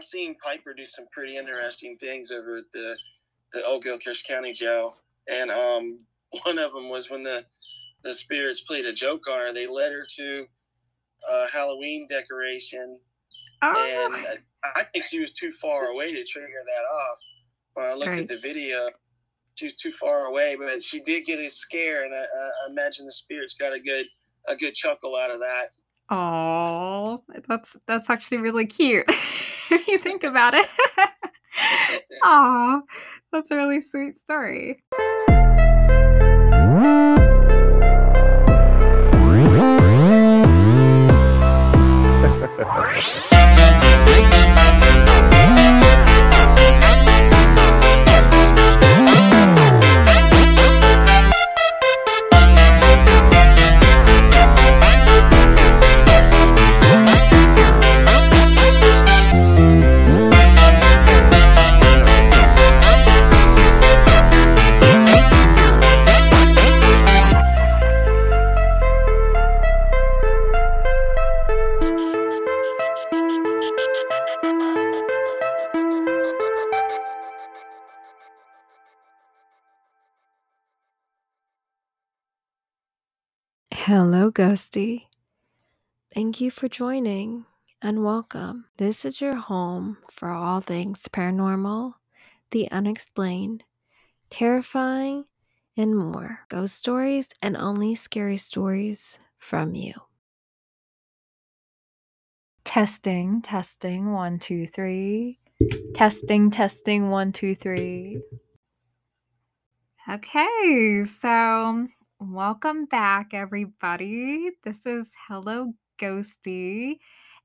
I've seen Piper do some pretty interesting things over at the the Old Gilchrist County Jail, and um, one of them was when the the spirits played a joke on her. They led her to a Halloween decoration, Oh, and I think she was too far away to trigger that off. When I looked Right. at the video, she was too far away, but she did get a scare, and I, I imagine the spirits got a good a good chuckle out of that. Oh, that's that's actually really cute if you think about it. Oh, that's a really sweet story. Hello, Ghostie. Thank you for joining and welcome. This is your home for all things paranormal, the unexplained, terrifying, and more. Ghost stories and only scary stories from you. Testing, testing, one, two, three. Testing, testing, one, two, three. Okay, so welcome back, everybody. This is Hello Ghostie,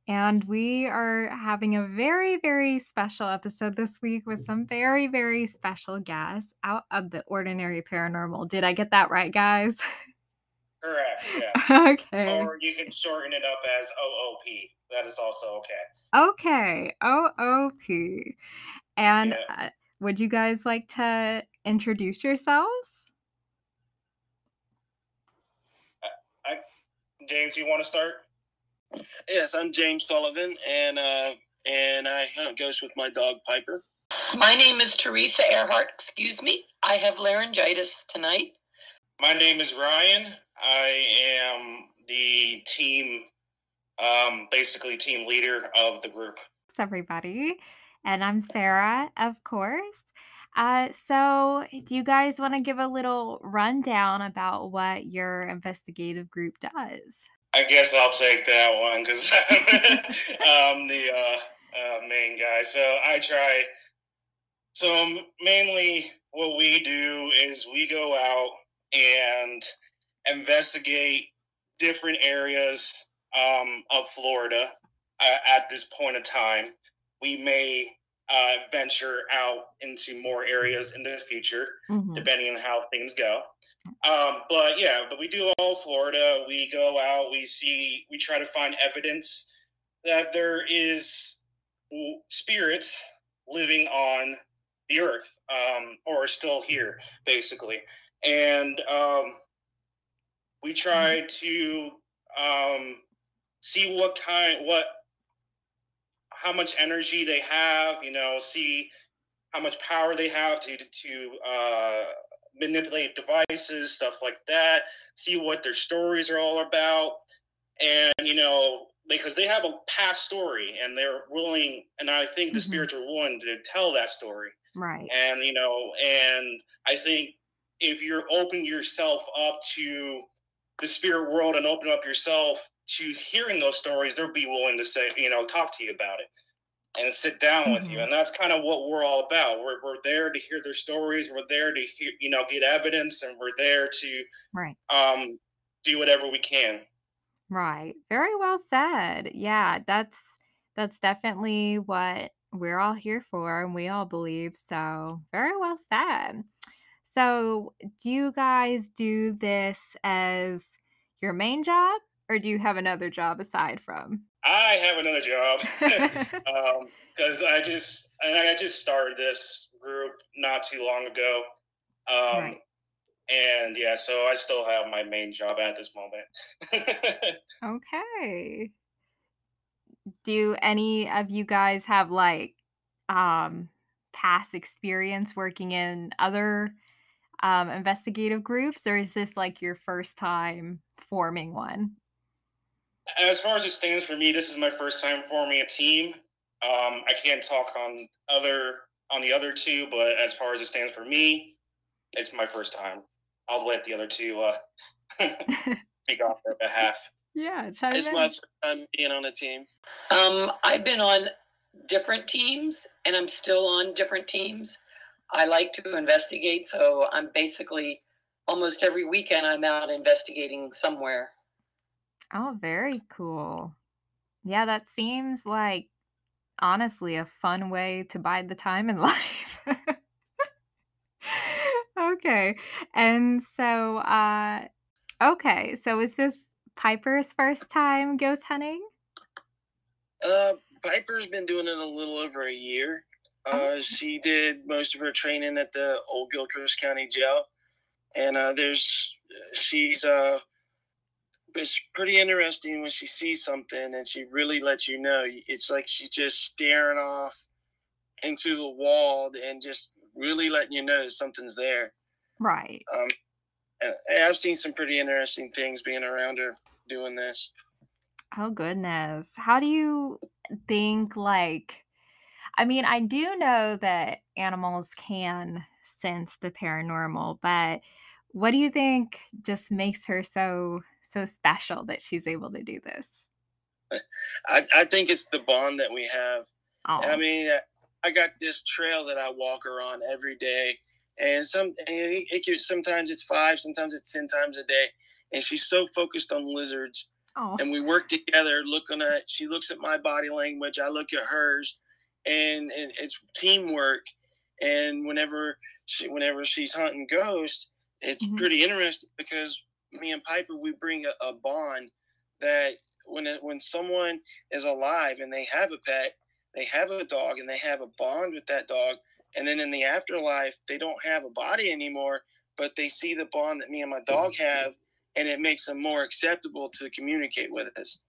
and we are having a very, very special episode this week with some very, very special guests out of the ordinary paranormal. Did I get that right, guys? Correct. Okay. or you can shorten it up as OOP. That is also okay. Okay. OOP. And Yeah. uh, would you guys like to introduce yourselves? James, you want to start? Yes, I'm James Sullivan, and uh, and I hunt ghosts with my dog Piper. My name is Teresa Ehrhart. Excuse me. I have laryngitis tonight. My name is Ryan. I am the team, um, basically team leader of the group. Thanks, everybody. And I'm Sarah, of course. Uh, so, do you guys want to give a little rundown about what your investigative group does? I guess I'll take that one because I'm the uh, uh, main guy. So I try. So mainly, what we do is we go out and investigate different areas um, of Florida uh, at this point in time. We may uh, venture out into more areas in the future Mhm. depending on how things go. Um, but yeah, but we do all Florida. We go out, we see, we try to find evidence that there is spirits living on the earth um, or still here, basically. And um, we try to um, see what kind, what, how much energy they have, you know, see how much power they have to to uh, manipulate devices, stuff like that. See what their stories are all about, and you know, because they have a past story, and they're willing, and I think the Mhm. spirits are willing to tell that story. Right. And you know, and I think if you're open yourself up to the spirit world and open up yourself to hearing those stories, they'll be willing to say, you know, talk to you about it and sit down with you. Mhm. And that's kind of what we're all about. We're, we're there to hear their stories. We're there to hear, you know, get evidence, and we're there to Right. um, do whatever we can. Right. Very well said. Yeah, that's that's definitely what we're all here for and we all believe. So, very well said. So, do you guys do this as your main job or do you have another job aside from? I have another job. because I just and I just started this group not too long ago, um, Right. and yeah, so I still have my main job at this moment. okay. do any of you guys have like um past experience working in other um investigative groups or is this like your first time forming one? As far as it stands for me, this is my first time forming a team. Um, I can't talk on other on the other two, but as far as it stands for me, it's my first time. I'll let the other two uh, speak on their behalf. Yeah, it's my first time being on a team. Um, I've been on different teams, and I'm still on different teams. I like to investigate, so I'm basically almost every weekend I'm out investigating somewhere. Oh, very cool. Yeah, that seems like honestly a fun way to bide the time in life. okay. And so uh okay, so is this Piper's first time ghost hunting? Uh Piper's been doing it a little over a year. Uh, she did most of her training at the old Gilchrist County Jail, and uh, there's she's uh it's pretty interesting when she sees something and she really lets you know. It's like she's just staring off into the wall and just really letting you know that something's there. Right. Um, I've seen some pretty interesting things being around her doing this. Oh goodness. How do you think like I mean, I do know that animals can sense the paranormal, but what do you think just makes her so so special that she's able to do this? I, I think it's the bond that we have. Oh. I mean, I got this trail that I walk her on every day, and some and it, it, sometimes it's five, sometimes it's ten times a day, and she's so focused on lizards. Oh. And we work together, looking at. She looks at my body language, I look at hers, and, and it's teamwork. And whenever she, whenever she's hunting ghosts, it's mm-hmm. pretty interesting because me and Piper, we bring a, a bond that when it, when someone is alive and they have a pet, they have a dog and they have a bond with that dog, and then in the afterlife they don't have a body anymore, but they see the bond that me and my dog have, and it makes them more acceptable to communicate with us.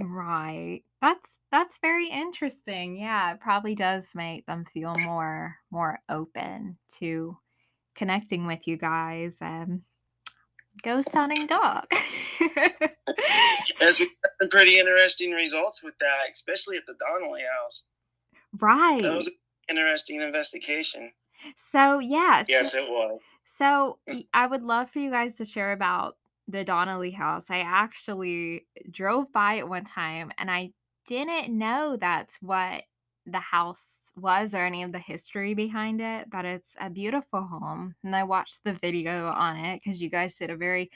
Right. That's that's very interesting. Yeah, it probably does make them feel more more open to connecting with you guys. Um ghost hunting dog. As we got some pretty interesting results with that, especially at the Donnelly house. Right. That was an interesting investigation. So yes. Yes, it was. So I would love for you guys to share about the Donnelly house. I actually drove by it one time and I didn't know that's what the house was or any of the history behind it, but it's a beautiful home. And I watched the video on it because you guys did a very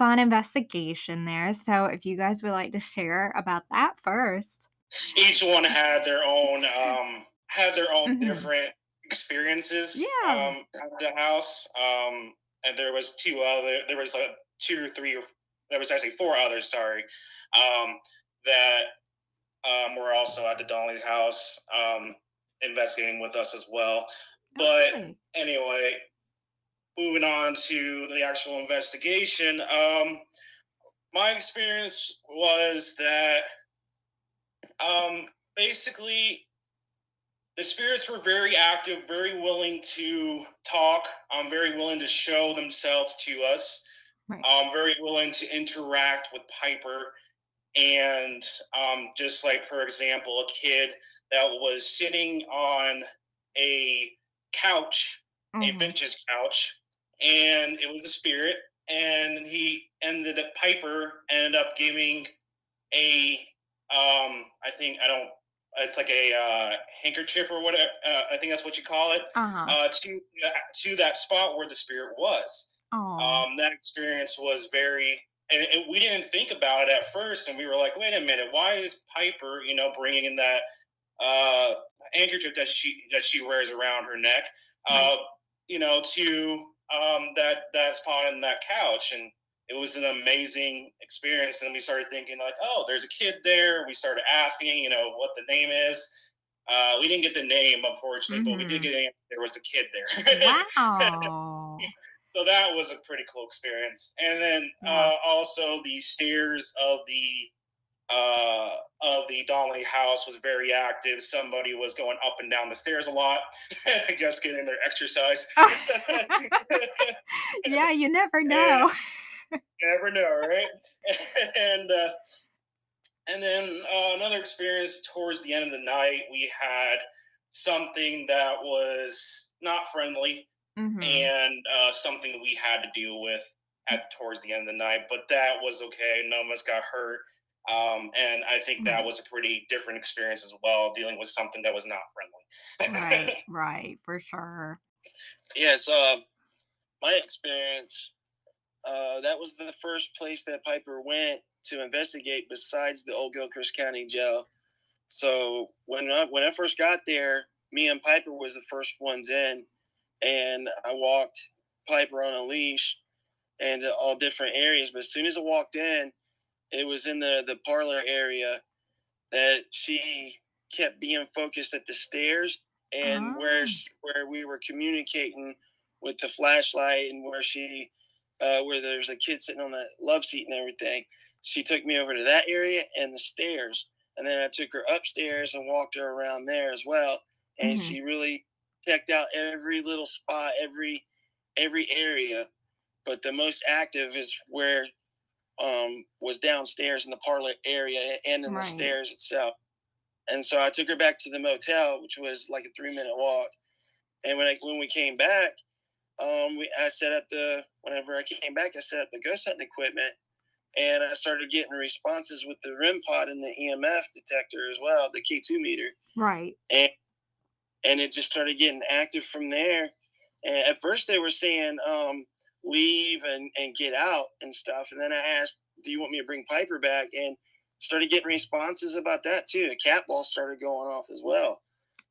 fun investigation there. So if you guys would like to share about that first. Each one had their own um had their own mm-hmm. different experiences yeah. um at the house. Um and there was two other there was like two or three or there was actually four others, sorry. Um that um, were also at the Donnelly house. Um, investigating with us as well. But okay. anyway, moving on to the actual investigation, um, my experience was that um, basically the spirits were very active, very willing to talk, um, very willing to show themselves to us, right. um, very willing to interact with Piper. And um, just like, for example, a kid that was sitting on a couch, mm-hmm. a vintage couch, and it was a spirit. And he ended up, Piper ended up giving a, um, I think, I don't, it's like a uh, handkerchief or whatever. Uh, I think that's what you call it. Uh-huh. Uh, to to that spot where the spirit was. Um, that experience was very, and, and we didn't think about it at first, and we were like, wait a minute, why is Piper, you know, bringing in that uh, handkerchief that she that she wears around her neck, uh, you know, to um, that that spot in that couch, and it was an amazing experience. And we started thinking like, oh, there's a kid there. We started asking, you know, what the name is. Uh, we didn't get the name, unfortunately, mm-hmm. but we did mm-hmm. get an There was a kid there. wow. so that was a pretty cool experience. And then uh, also the stairs of the uh, of the Donnelly house was very active. Somebody was going up and down the stairs a lot. I guess getting their exercise. yeah, you never know. And, never know, right? and uh, and then uh, another experience towards the end of the night, we had something that was not friendly mm-hmm. and uh, something we had to deal with at towards the end of the night. But that was okay. None of us got hurt. Um, and I think that mm-hmm. was a pretty different experience as well, dealing with something that was not friendly. right, right, for sure. Yes, uh, my experience, uh, that was the first place that Piper went to investigate besides the old Gilchrist County Jail. So when I, when I first got there, me and Piper was the first ones in, and I walked Piper on a leash and all different areas. But as soon as I walked in, it was in the the parlor area that she kept being focused at the stairs and oh. where where we were communicating with the flashlight and where she uh, where there's a kid sitting on the love seat and everything. She took me over to that area and the stairs, and then I took her upstairs and walked her around there as well. And mm-hmm. she really checked out every little spot, every every area. But the most active is where um, was downstairs in the parlor area and in right. the stairs itself. And so I took her back to the motel, which was like a three minute walk. And when I, when we came back, um, we I set up the whenever I came back, I set up the ghost hunting equipment, and I started getting responses with the REM pod and the EMF detector as well, the K2 meter. Right. And and it just started getting active from there. And at first they were saying, um, leave and, and get out and stuff. And then I asked, do you want me to bring Piper back? And started getting responses about that too. The cat ball started going off as well.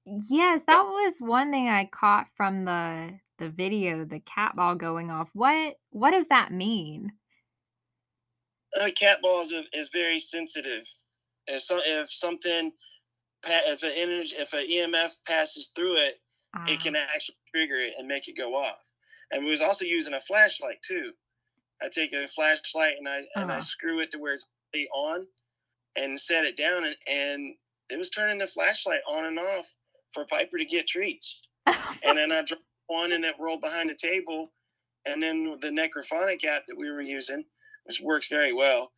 Yes, that was one thing I caught from the the video, the cat ball going off. What what does that mean? A cat ball is, is very sensitive. If, so, if something, if an energy, if an EMF passes through it, uh, it can ah. actually trigger it and make it go off and we was also using a flashlight too. I take a flashlight and I uh-huh. and I uh-huh. screw it to where it's on, and set it down, and and it was turning the flashlight on and off for Piper to get treats. and then I dropped one and it rolled behind the table, and then the necrophonic app that we were using, which works very well,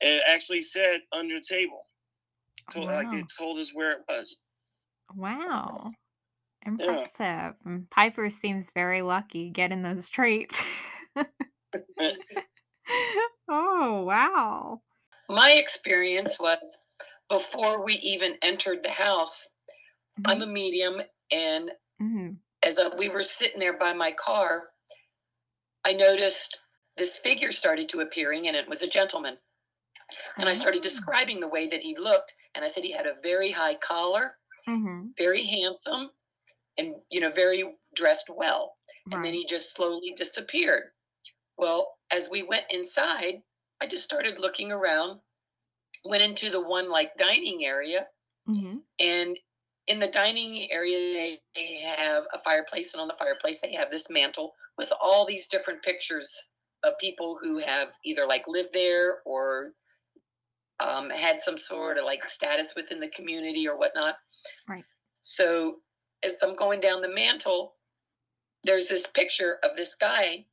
it actually said under the table. Told, wow. Like it told us where it was. Wow. Impressive. Yeah. Mm, Piper seems very lucky getting those traits. oh, wow. My experience was before we even entered the house, mm-hmm. I'm a medium, and mm-hmm. as a, we were sitting there by my car, I noticed this figure started to appearing, and it was a gentleman. And I started oh. describing the way that he looked, and I said he had a very high collar, mm-hmm. very handsome, and you know very dressed well and then he just slowly disappeared well as we went inside i just started looking around went into the one like dining area mm-hmm. and in the dining area they have a fireplace and on the fireplace they have this mantle with all these different pictures of people who have either like lived there or um, had some sort of like status within the community or whatnot right so as I'm going down the mantle, there's this picture of this guy.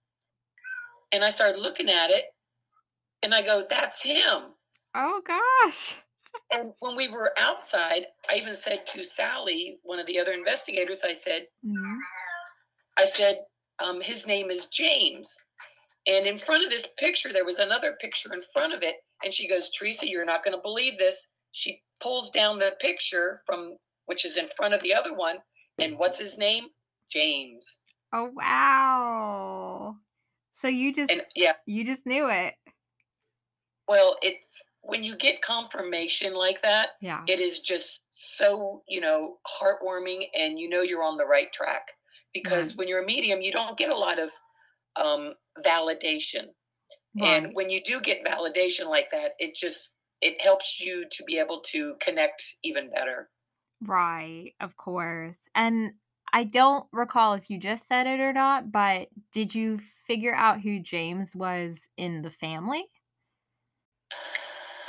And I started looking at it and I go, that's him. Oh gosh. and when we were outside, I even said to Sally, one of the other investigators, I said, mm-hmm. I said, um, his name is James. And in front of this picture, there was another picture in front of it. And she goes, Teresa, you're not going to believe this. She pulls down the picture from which is in front of the other one, and what's his name? James. Oh wow. So you just and, yeah, you just knew it. Well, it's when you get confirmation like that, yeah. it is just so, you know, heartwarming and you know you're on the right track. Because mm-hmm. when you're a medium, you don't get a lot of um, validation. Right. And when you do get validation like that, it just it helps you to be able to connect even better. Right, of course. And I don't recall if you just said it or not, but did you figure out who James was in the family?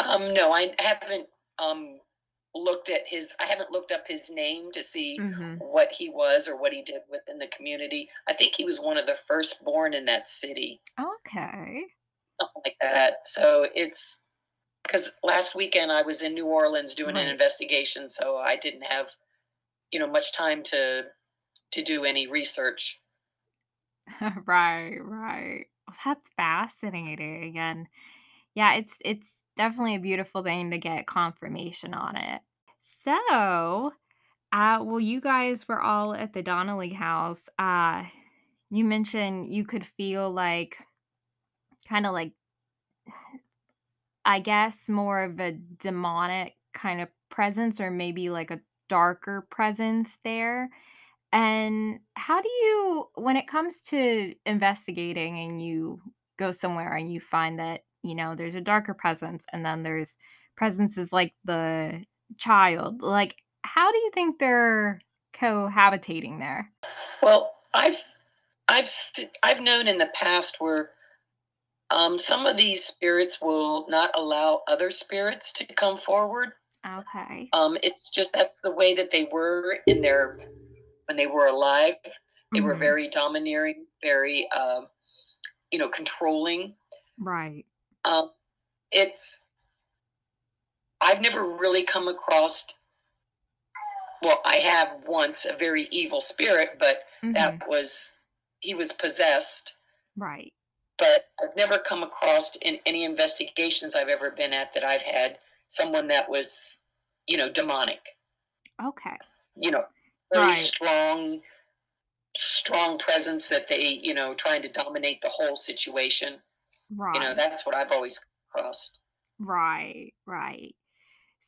Um, no, I haven't um, looked at his. I haven't looked up his name to see Mhm. what he was or what he did within the community. I think he was one of the first born in that city, Okay. something like that. So it's because last weekend I was in New Orleans doing Right. an investigation, so I didn't have, you know, much time to to do any research. right, right. Well, that's fascinating. And yeah, it's it's definitely a beautiful thing to get confirmation on it. So, uh well you guys were all at the Donnelly house. Uh you mentioned you could feel like kind of like I guess more of a demonic kind of presence or maybe like a darker presence there. And how do you, when it comes to investigating and you go somewhere and you find that, you know, there's a darker presence and then there's presences like the child, like, how do you think they're cohabitating there? Well, I've I've I've known in the past where um, some of these spirits will not allow other spirits to come forward. Okay. Um, it's just that's the way that they were in their when they were alive. They were Mhm. very domineering, very um, you know controlling. Right. Um, it's I've never really come across. Well, I have once a very evil spirit, but Mhm. that was he was possessed. Right. But I've never come across in any investigations I've ever been at that I've had someone that was, you know, demonic. Okay. You know, very Right. strong, strong presence that they, you know, trying to dominate the whole situation. Right. You know, that's what I've always crossed. Right, right.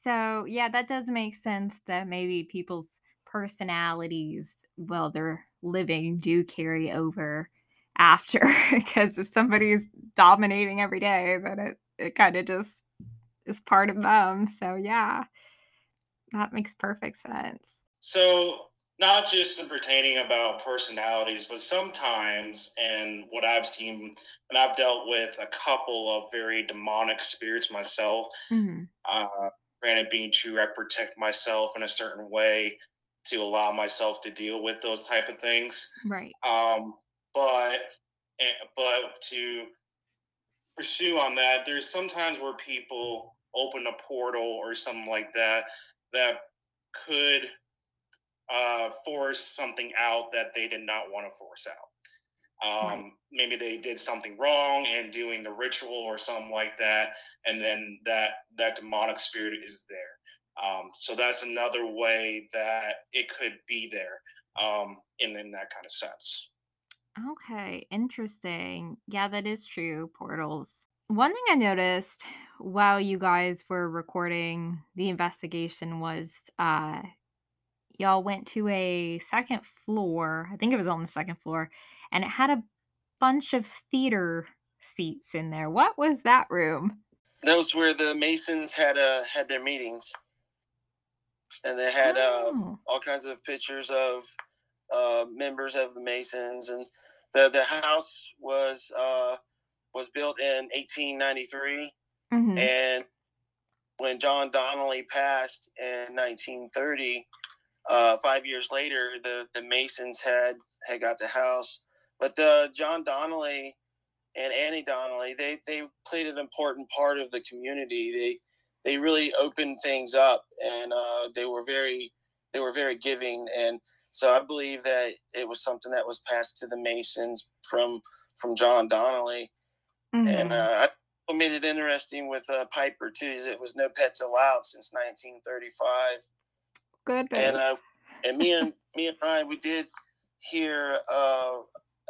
So, yeah, that does make sense that maybe people's personalities, while they're living, do carry over after. Because if somebody's dominating every day, then it, it kind of just is part of them. So, yeah, that makes perfect sense. So, not just pertaining about personalities, but sometimes, and what I've seen, and I've dealt with a couple of very demonic spirits myself. hmm Uh, granted, being true, I protect myself in a certain way to allow myself to deal with those type of things. Right. Um, but eh, but to pursue on that, there's sometimes where people open a portal or something like that that could uh, force something out that they did not want to force out. Um, Right. Maybe they did something wrong and doing the ritual or something like that, and then that that demonic spirit is there. Um, so that's another way that it could be there um, in in that kind of sense. Okay, interesting. Yeah, that is true. Portals. One thing I noticed while you guys were recording the investigation was uh y'all went to a second floor. I think it was on the second floor, and it had a bunch of theater seats in there. What was that room? That was where the Masons had uh had their meetings, and they had uh, Oh, all kinds of pictures of uh, members of the Masons, and the the house was uh, was built in 1893, mhm. and when John Donnelly passed in 1930, uh, five years later, the the Masons had had got the house, but the John Donnelly and Annie Donnelly, they they played an important part of the community. They they really opened things up, and uh, they were very they were very giving, and so I believe that it was something that was passed to the Masons from from John Donnelly, and Mhm. uh, I what made it interesting with uh, Piper too is it was no pets allowed since 1935, Goodness. and uh, and me and me and Ryan we did hear uh,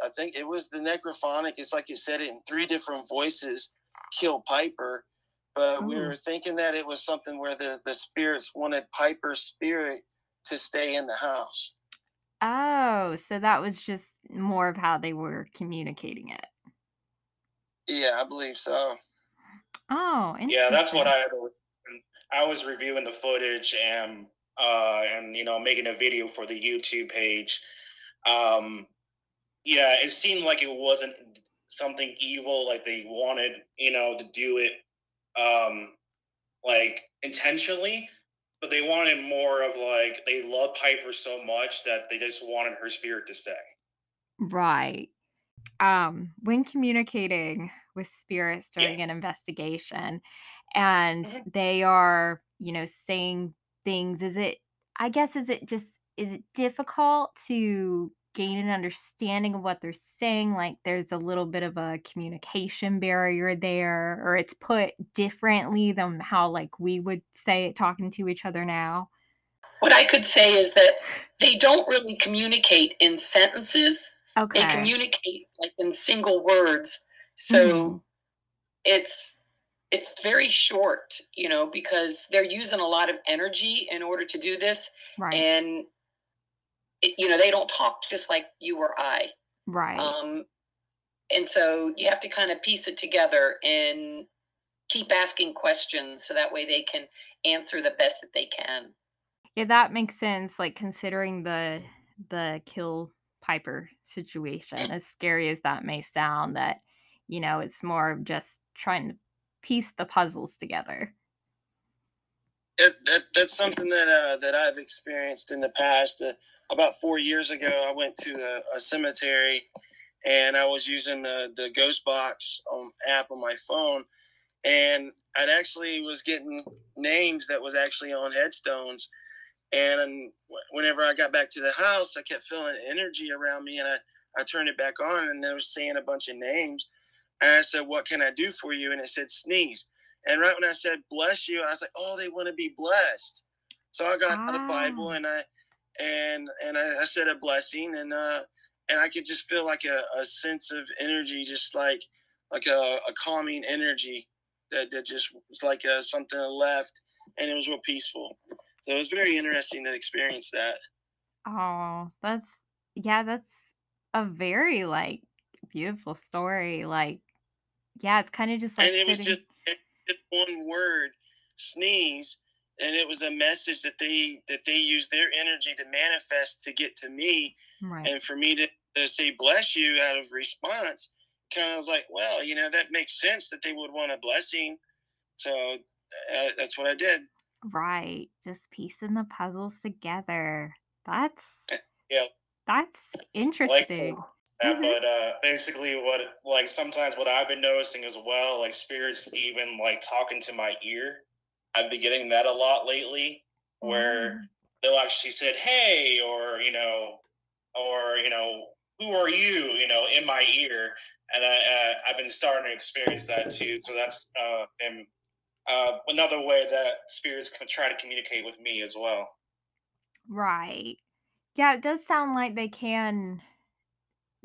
I think it was the necrophonic. It's like you said it in three different voices. Kill Piper, but we Oh. were thinking that it was something where the the spirits wanted Piper's spirit to stay in the house. Oh, so that was just more of how they were communicating it. Yeah, I believe so. Oh, Yeah, that's what. I I was reviewing the footage and uh and you know making a video for the YouTube page. Um yeah, it seemed like it wasn't something evil like they wanted, you know, to do it um like intentionally, but they wanted more of like they love Piper so much that they just wanted her spirit to stay. Right. Um, when communicating with spirits Yeah. during an investigation and Mhm. they are, you know, saying things, is it, I guess, is it just, is it difficult to gain an understanding of what they're saying? Like there's a little bit of a communication barrier there, or it's put differently than how, like, we would say it talking to each other now? What I could say is that they don't really communicate in sentences. Okay. They communicate like in single words. So Mhm. it's it's very short, you know, because they're using a lot of energy in order to do this, Right. and it, you know they don't talk just like you or I. right. Um, and so you have to kind of piece it together and keep asking questions so that way they can answer the best that they can. Yeah, that makes sense. Like considering the the kill Piper situation, as scary as that may sound, that you know it's more of just trying to piece the puzzles together. it, that that's something that uh, that I've experienced in the past. Uh, about four years ago, I went to a, a cemetery, and I was using the the Ghost Box um, app on my phone, and I actually was getting names that was actually on headstones. And whenever I got back to the house, I kept feeling energy around me, and I, I turned it back on, and they were saying a bunch of names. And I said, "What can I do for you?" And it said, "Sneeze." And right when I said bless you, I was like, oh, they want to be blessed. So I got the Bible Ah. and I and and I, I said a blessing and uh and I could just feel like a, a sense of energy, just like like a, a calming energy that, that just was like a, something that left and it was real peaceful. So it was very interesting to experience that. Oh, that's yeah, that's a very like beautiful story. Like, yeah, it's kind of just like and it was sitting- just, just one word, sneeze, and it was a message that they that they used their energy to manifest to get to me, right. and for me to, to say bless you out of response, kind of was like, well, you know, that makes sense that they would want a blessing, so uh, that's what I did. Right. Just piecing the puzzles together. That's Yeah. that's interesting. that, Mhm. but uh, basically, what like sometimes what I've been noticing as well, like spirits even like talking to my ear. I've been getting that a lot lately, where Mm. they'll actually said, "Hey," or you know, or you know, "Who are you?" You know, in my ear, and I, uh, I've been starting to experience that too. So that's uh, been uh, another way that spirits can try to communicate with me as well. Right. Yeah, it does sound like they can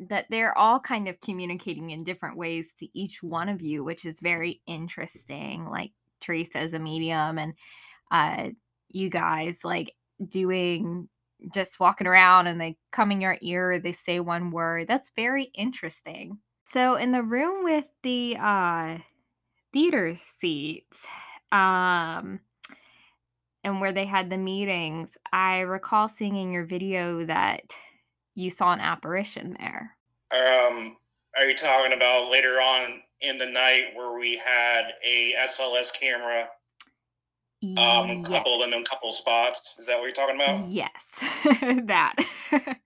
that they're all kind of communicating in different ways to each one of you, which is very interesting. Like Teresa as a medium and uh you guys like doing just walking around and they come in your ear, they say one word. That's very interesting. So in the room with the uh theater seats, um and where they had the meetings, I recall seeing in your video that you saw an apparition there. Um, are you talking about later on in the night where we had a SLS camera, um, a couple in a couple spots? Is that what you're talking about? Yes, that.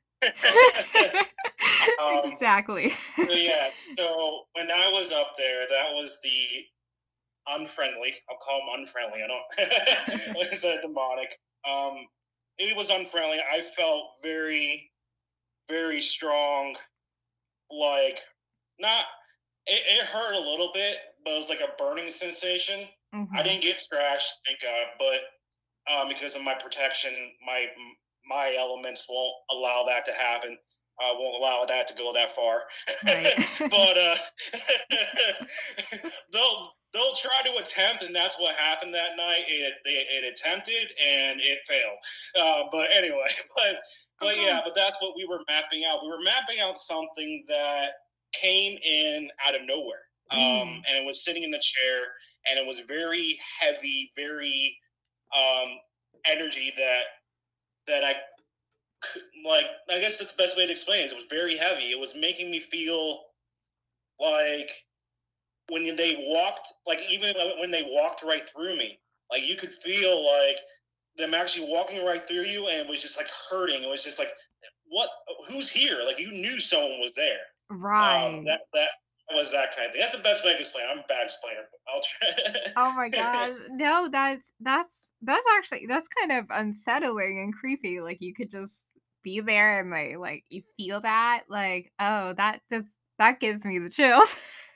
Um, exactly. yeah. So when I was up there, that was the unfriendly. I'll call them unfriendly. I don't. it's a demonic. Um, it was unfriendly. I felt very, very strong. Like not. It, it hurt a little bit, but it was like a burning sensation. I Mhm. didn't get scratched, thank God, but um, because of my protection, my my elements won't allow that to happen. Uh, won't allow that to go that far. Right. but uh, they'll they'll try to attempt, and that's what happened that night. It it, it attempted and it failed. Uh, but anyway, but but yeah, but that's what we were mapping out. We were mapping out something that came in out of nowhere, um, Mm. and it was sitting in the chair, and it was very heavy, very um, energy that that I like. I guess that's the best way to explain it. It was very heavy. It was making me feel like when they walked, like even when they walked right through me, Like you could feel like them actually walking right through you, and it was just like hurting. It was just like, what? Who's here? Like you knew someone was there. Right. Um, that that was that kind of thing. That's the best way to explain. I'm a bad explainer. I'll try. oh my god. No, that's that's that's actually that's kind of unsettling and creepy. Like you could just be there and like like you feel that. Like, oh, that just that gives me the chills.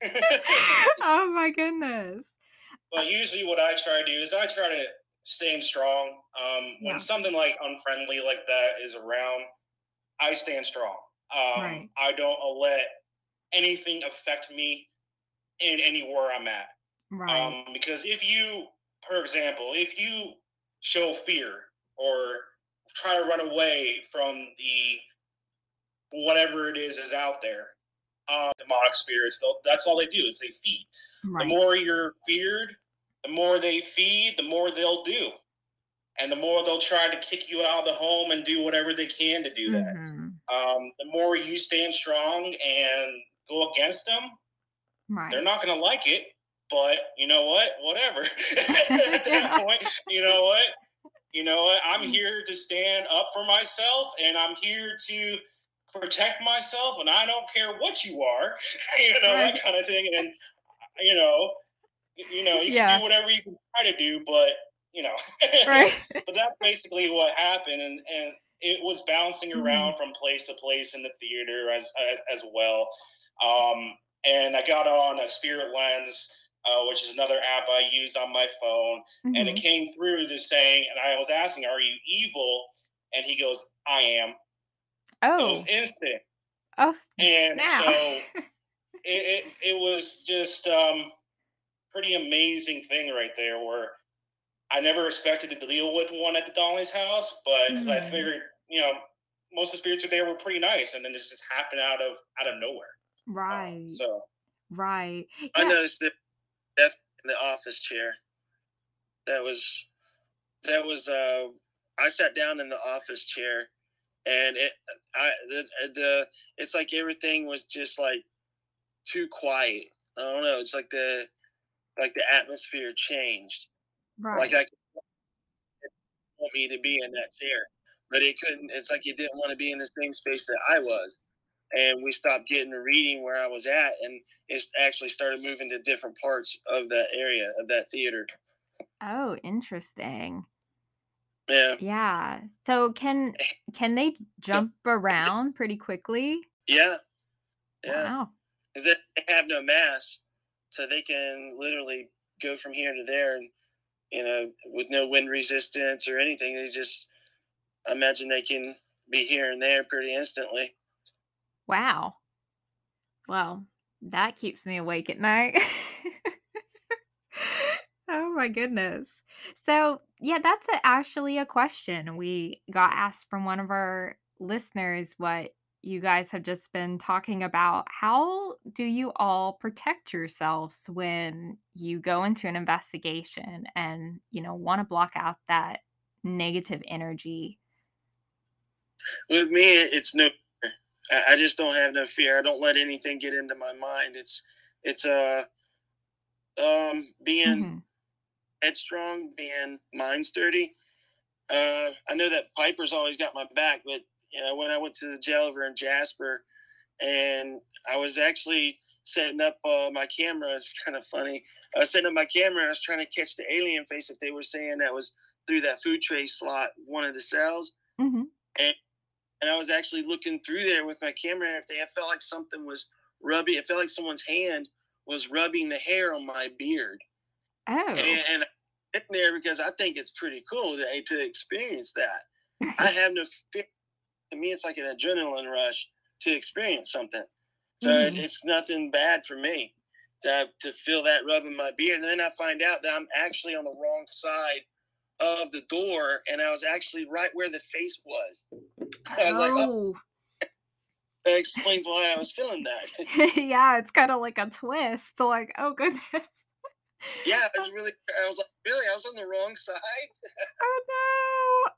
oh my goodness. Well, usually what I try to do is I try to stand strong. Um, Yeah. when something like unfriendly like that is around, I stand strong. Um, Right. I don't let anything affect me in anywhere I'm at. Right. Um, because if you, for example, if you show fear or try to run away from the whatever it is is out there, um, demonic spirits, that's all they do is they feed. The more you're feared, the more they feed, the more they'll do. And the more they'll try to kick you out of the home and do whatever they can to do that. Mhm. Um, the more you stand strong and go against them, Right. they're not going to like it. But you know what? Whatever. At that point, you know what? You know what? I'm here to stand up for myself and I'm here to protect myself and I don't care what you are. you know, Right. that kind of thing. And you know, you know, you Yeah. can do whatever you can try to do, but you know, Right. but that's basically what happened, and and it was bouncing Mhm. around from place to place in the theater as as, as well. Um, and I got on a Spirit Lens, uh, which is another app I use on my phone, and it Mhm. came through just saying, and I was asking, "Are you evil?" And he goes, "I am." Oh, It Oh. was instant, Oh. and so it, it it was just um pretty amazing thing right there where I never expected to deal with one at the Donnelly's house, but because I Mhm. figured, you know, most of the spirits are there were pretty nice, and then this just happened out of out of nowhere. Um, right. so right. I noticed that death in the office chair. That was that was uh I sat down in the office chair and it I the, the it's like everything was just like too quiet. I don't know, it's like the like the atmosphere changed. Right. Like I want me to be in that chair. But it couldn't it's like you didn't want to be in the same space that I was. And we stopped getting a reading where I was at and it actually started moving to different parts of that area of that theater. oh, interesting. Yeah. Yeah. So can can they jump around pretty quickly? Yeah. Yeah. Wow. they have no mass. So they can literally go from here to there and you know, with no wind resistance or anything. They just I imagine they can be here and there pretty instantly. Wow. Well, that keeps me awake at night. oh my goodness. So, yeah, that's a, actually a question we got asked from one of our listeners what you guys have just been talking about. How do you all protect yourselves when you go into an investigation and, you know, want to block out that negative energy? With me, it's no. I just don't have no fear. I don't let anything get into my mind. It's it's uh um being Mhm. headstrong, being mind sturdy. Uh, I know that Piper's always got my back, but know when I went to the jail over in Jasper, and I was actually setting up uh, my camera. It's kind of funny. I was setting up my camera. and I was trying to catch the alien face that they were saying that was through that food tray slot, one of the cells Mhm. and I was actually looking through there with my camera. And if they I felt like something was rubbing, it felt like someone's hand was rubbing the hair on my beard, Oh. and, and I'm there because I think it's pretty cool to, to experience that. I have no fear. To me, it's like an adrenaline rush to experience something. So it, Mhm. it's nothing bad for me to to feel that rub in my beard, and then I find out that I'm actually on the wrong side of the door, and I was actually right where the face was. I was like, oh, oh. that explains why I was feeling that. yeah, it's kind of like a twist. Like, oh goodness. yeah, I was really, I was like, really, I was on the wrong side. Oh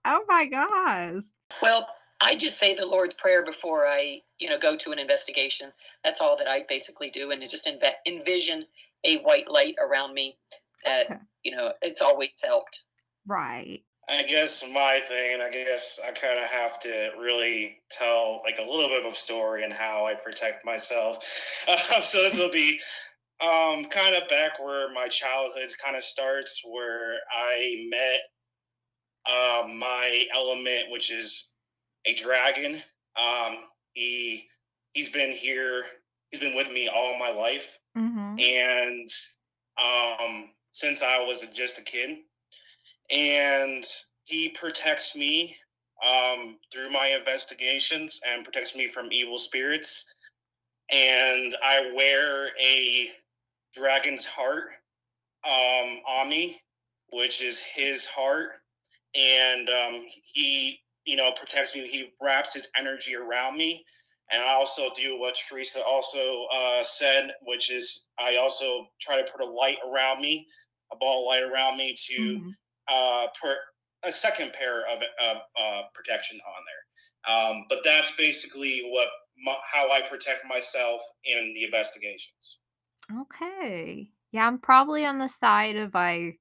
no. Oh my gosh. Well, I just say the Lord's Prayer before I, you know, go to an investigation. That's all that I basically do, and just env- envision a white light around me that Okay. you know, it's always helped. Right. I guess my thing, and I guess I kind of have to really tell like a little bit of a story and how I protect myself. Uh, so this will be um, kind of back where my childhood kind of starts, where I met uh, my element, which is a dragon. Um, he he's been here. He's been with me all my life, Mm-hmm. and um, since I was just a kid, and he protects me um, through my investigations and protects me from evil spirits. And I wear a dragon's heart um, on me, which is his heart, and um, he, you know, protects me. He wraps his energy around me, and I also do what Teresa also uh, said, which is I also try to put a light around me, a ball of light around me to Mhm. uh, put a second pair of uh, uh, protection on there. Um, but that's basically what my, how I protect myself in the investigations. Okay. Yeah, I'm probably on the side of I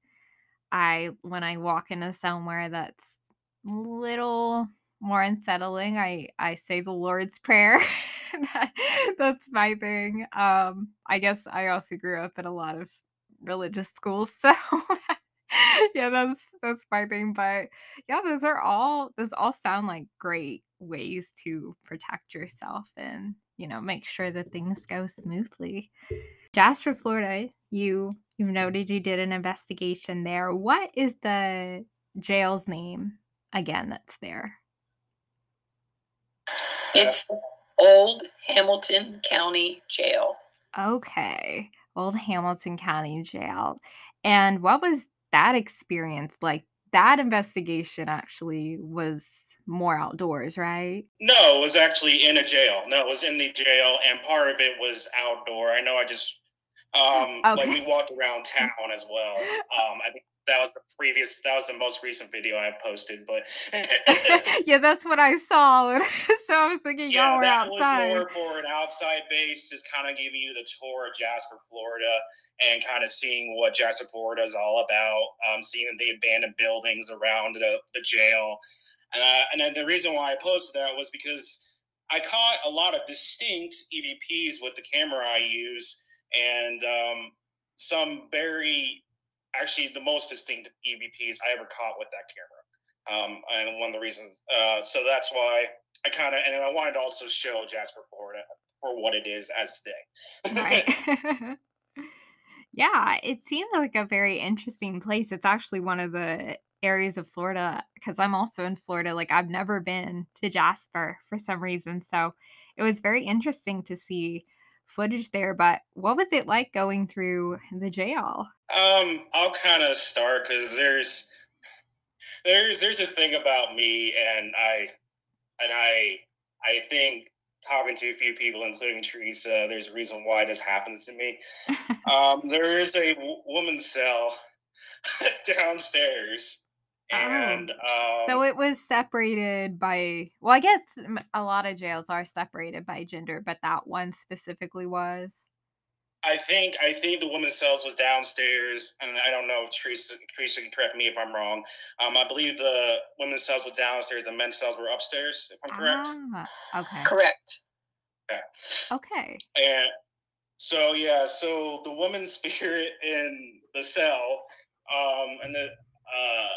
I when I walk into somewhere that's little more unsettling, I I say the Lord's Prayer. That- that's my thing. Um I guess I also grew up in a lot of religious schools, so yeah, that's that's my thing. But yeah, those are all those all sound like great ways to protect yourself and you know make sure that things go smoothly. Jasper, Florida, you you noted you did an investigation there. What is the jail's name again that's there? It's Old Hamilton County Jail. Okay. Old Hamilton County Jail. And what was that experience like? That investigation actually was more outdoors, right? No, it was actually in a jail. No, it was in the jail, and part of it was outdoor. I know. I just um, like we walked around town as well. Um, I think that was the previous. That was the most recent video I posted, but yeah, that's what I saw. so I was thinking y'all yeah, were that outside. was more for an outside base, just kind of giving you the tour of Jasper, Florida, and kind of seeing what Jasper, Florida is all about. Um, seeing the abandoned buildings around the, the jail, and uh, and then the reason why I posted that was because I caught a lot of distinct EVPs with the camera I use, and um, some very actually the most distinct EVPs I ever caught with that camera. Um, and one of the reasons, uh, so that's why I kind of, and then I wanted to also show Jasper, Florida, for what it is as today. Right. yeah, it seemed like a very interesting place. It's actually one of the areas of Florida because I'm also in Florida. Like, I've never been to Jasper for some reason. So it was very interesting to see footage there. But what was it like going through the jail? Um, I'll kind of start because there's there's there's a thing about me, and I and I I think talking to a few people, including Teresa, there's a reason why this happens to me. Um, there is a w- woman's cell downstairs, and um, so it was separated by, well, I guess a lot of jails are separated by gender, but that one specifically was. I think I think the women's cells was downstairs, and I don't know if Teresa Teresa can correct me if I'm wrong. Um, I believe the women's cells were downstairs, the men's cells were upstairs. If I'm correct. Ah, okay. Correct. Yeah. Okay. And so yeah, so the woman spirit in the cell, um, and the uh,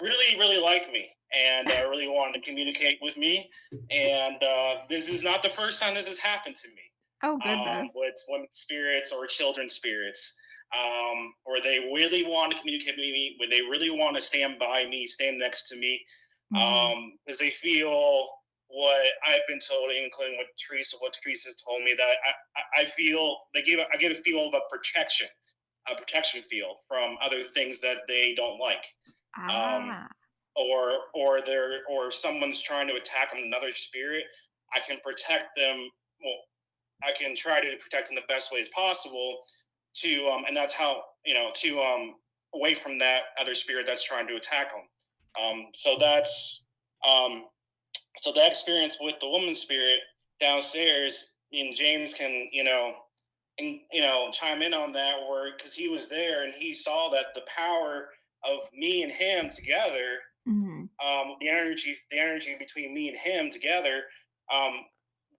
really really liked me and uh, really wanted to communicate with me. And uh, this is not the first time this has happened to me. Oh um, goodness. with women's spirits or children's spirits, um, or they really want to communicate with me, where they really want to stand by me, stand next to me, Mhm. um, because they feel what I've been told, including what Teresa, what Teresa's told me, that I, I- I feel they give, I get a feel of a protection, a protection feel from other things that they don't like ah. or or they're or someone's trying to attack another spirit, I can protect them. Well, I can try to protect them the best ways possible. To um, and that's how you know to um away from that other spirit that's trying to attack them. Um, so that's um, so that experience with the woman spirit downstairs. And James can you know and you know chime in on that word because he was there and he saw that the power of me and him together, Mhm. um, the energy, the energy between me and him together, um,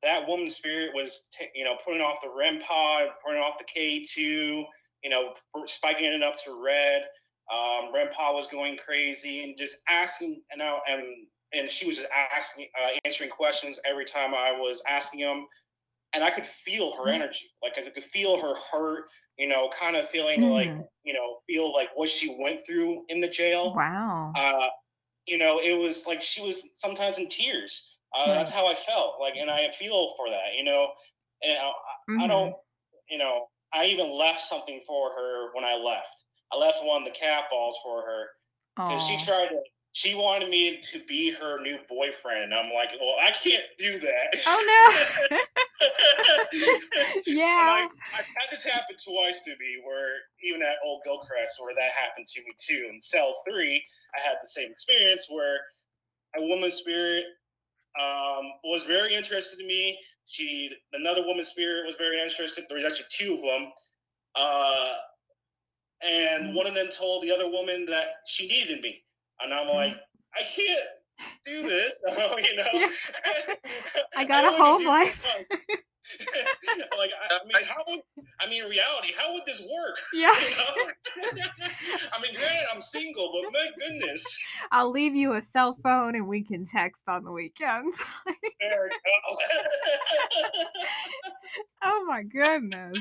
that woman's spirit was, t- you know, putting off the REM pod, putting off the K two, you know, spiking it up to red. Um, REM pod was going crazy and just asking, and now and and she was just asking, uh, answering questions every time I was asking them, and I could feel her Mm. energy, like I could feel her hurt, you know, kind of feeling like, Mhm. you know, feel like what she went through in the jail Wow. uh, you know, it was like she was sometimes in tears. Uh, That's how I felt. Like, and I feel for that. You know, and I, I Mhm. don't. You know, I even left something for her when I left. I left one of the cat balls for her because she tried to. She wanted me to be her new boyfriend. And I'm like, well, I can't do that. Oh no. yeah. Like, I've had this happen twice to me, where even at Old Gilchrist, where that happened to me too. In Cell Three, I had the same experience where a woman's spirit um, was very interested in me. She, another woman's spirit was very interested. There was actually two of them, uh, and one of them told the other woman that she needed me, and I'm like, I can't do this, you know. Yeah. I got a home life. like I, I mean, how would I mean, in reality, how would this work? Yeah. You know? I mean, granted, I'm single, but my goodness, I'll leave you a cell phone and we can text on the weekends. there we go. oh my goodness.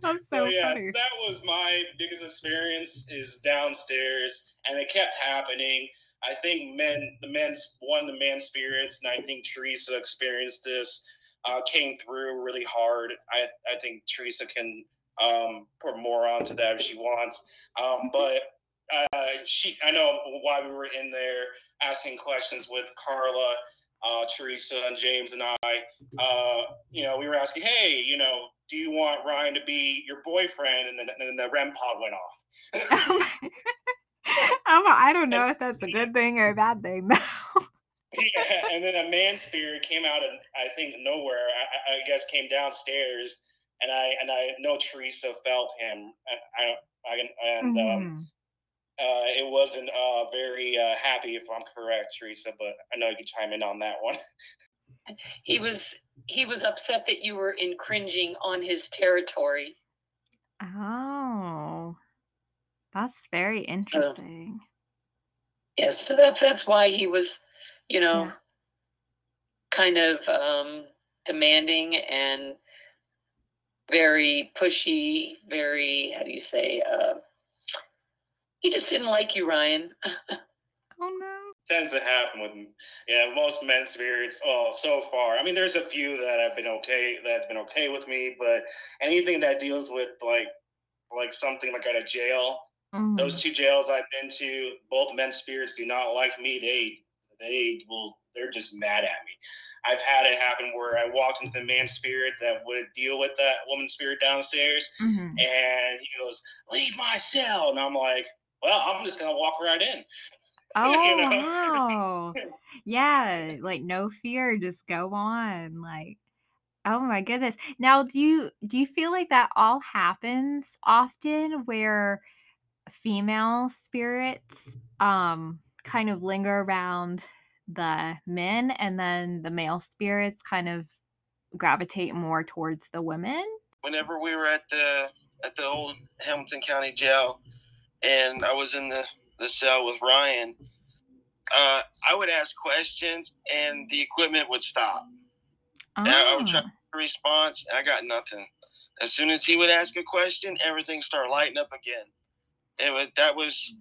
That's so, so yeah, funny. that was my biggest experience is downstairs, and it kept happening. I think men, the men's one the man spirits, and I think Teresa experienced this, uh, came through really hard. I I think Teresa can um, put more onto that if she wants, um, but uh, she I know why we were in there asking questions with Carla. Uh, Teresa and James and I, uh, you know, we were asking, hey, you know, do you want Ryan to be your boyfriend? And then, and then the REM pod went off. My- I'm a- I don't know if that's a good thing or a bad thing. though. yeah, and then a man spirit came out of I think nowhere. I, I- I guess came downstairs, and I and I know Teresa felt him. I, I, I and um, Mhm. uh, it wasn't uh, very uh, happy if I'm correct, Teresa. But I know you can chime in on that one. He was he was upset that you were infringing on his territory. Oh, that's very interesting. Yes, so that's that's why he was, you know, Yeah. kind of um, demanding and very pushy, very how do you say? Uh, he just didn't like you, Ryan. Oh no. Tends to happen with yeah most men spirits. Oh, so far. I mean, there's a few that have been okay that's been okay with me, but anything that deals with like like something like at a jail Those two jails I've been to, both men spirits do not like me. They they will they're just mad at me. I've had it happen where I walked into the man spirit that would deal with that woman spirit downstairs, Mhm. and he goes, "Leave my cell," and I'm like, "Well, I'm just gonna walk right in." Oh know? wow. Yeah, like no fear, just go on. Like, oh my goodness. Now, do you do you feel like that all happens often where female spirits um kind of linger around the men and then the male spirits kind of gravitate more towards the women? whenever we were at the at the old Hamilton County Jail, and I was in the the cell with Ryan, uh, I would ask questions, and the equipment would stop. And I, I would try Ah, a response, and I got nothing. As soon as he would ask a question, everything started lighting up again. It was that was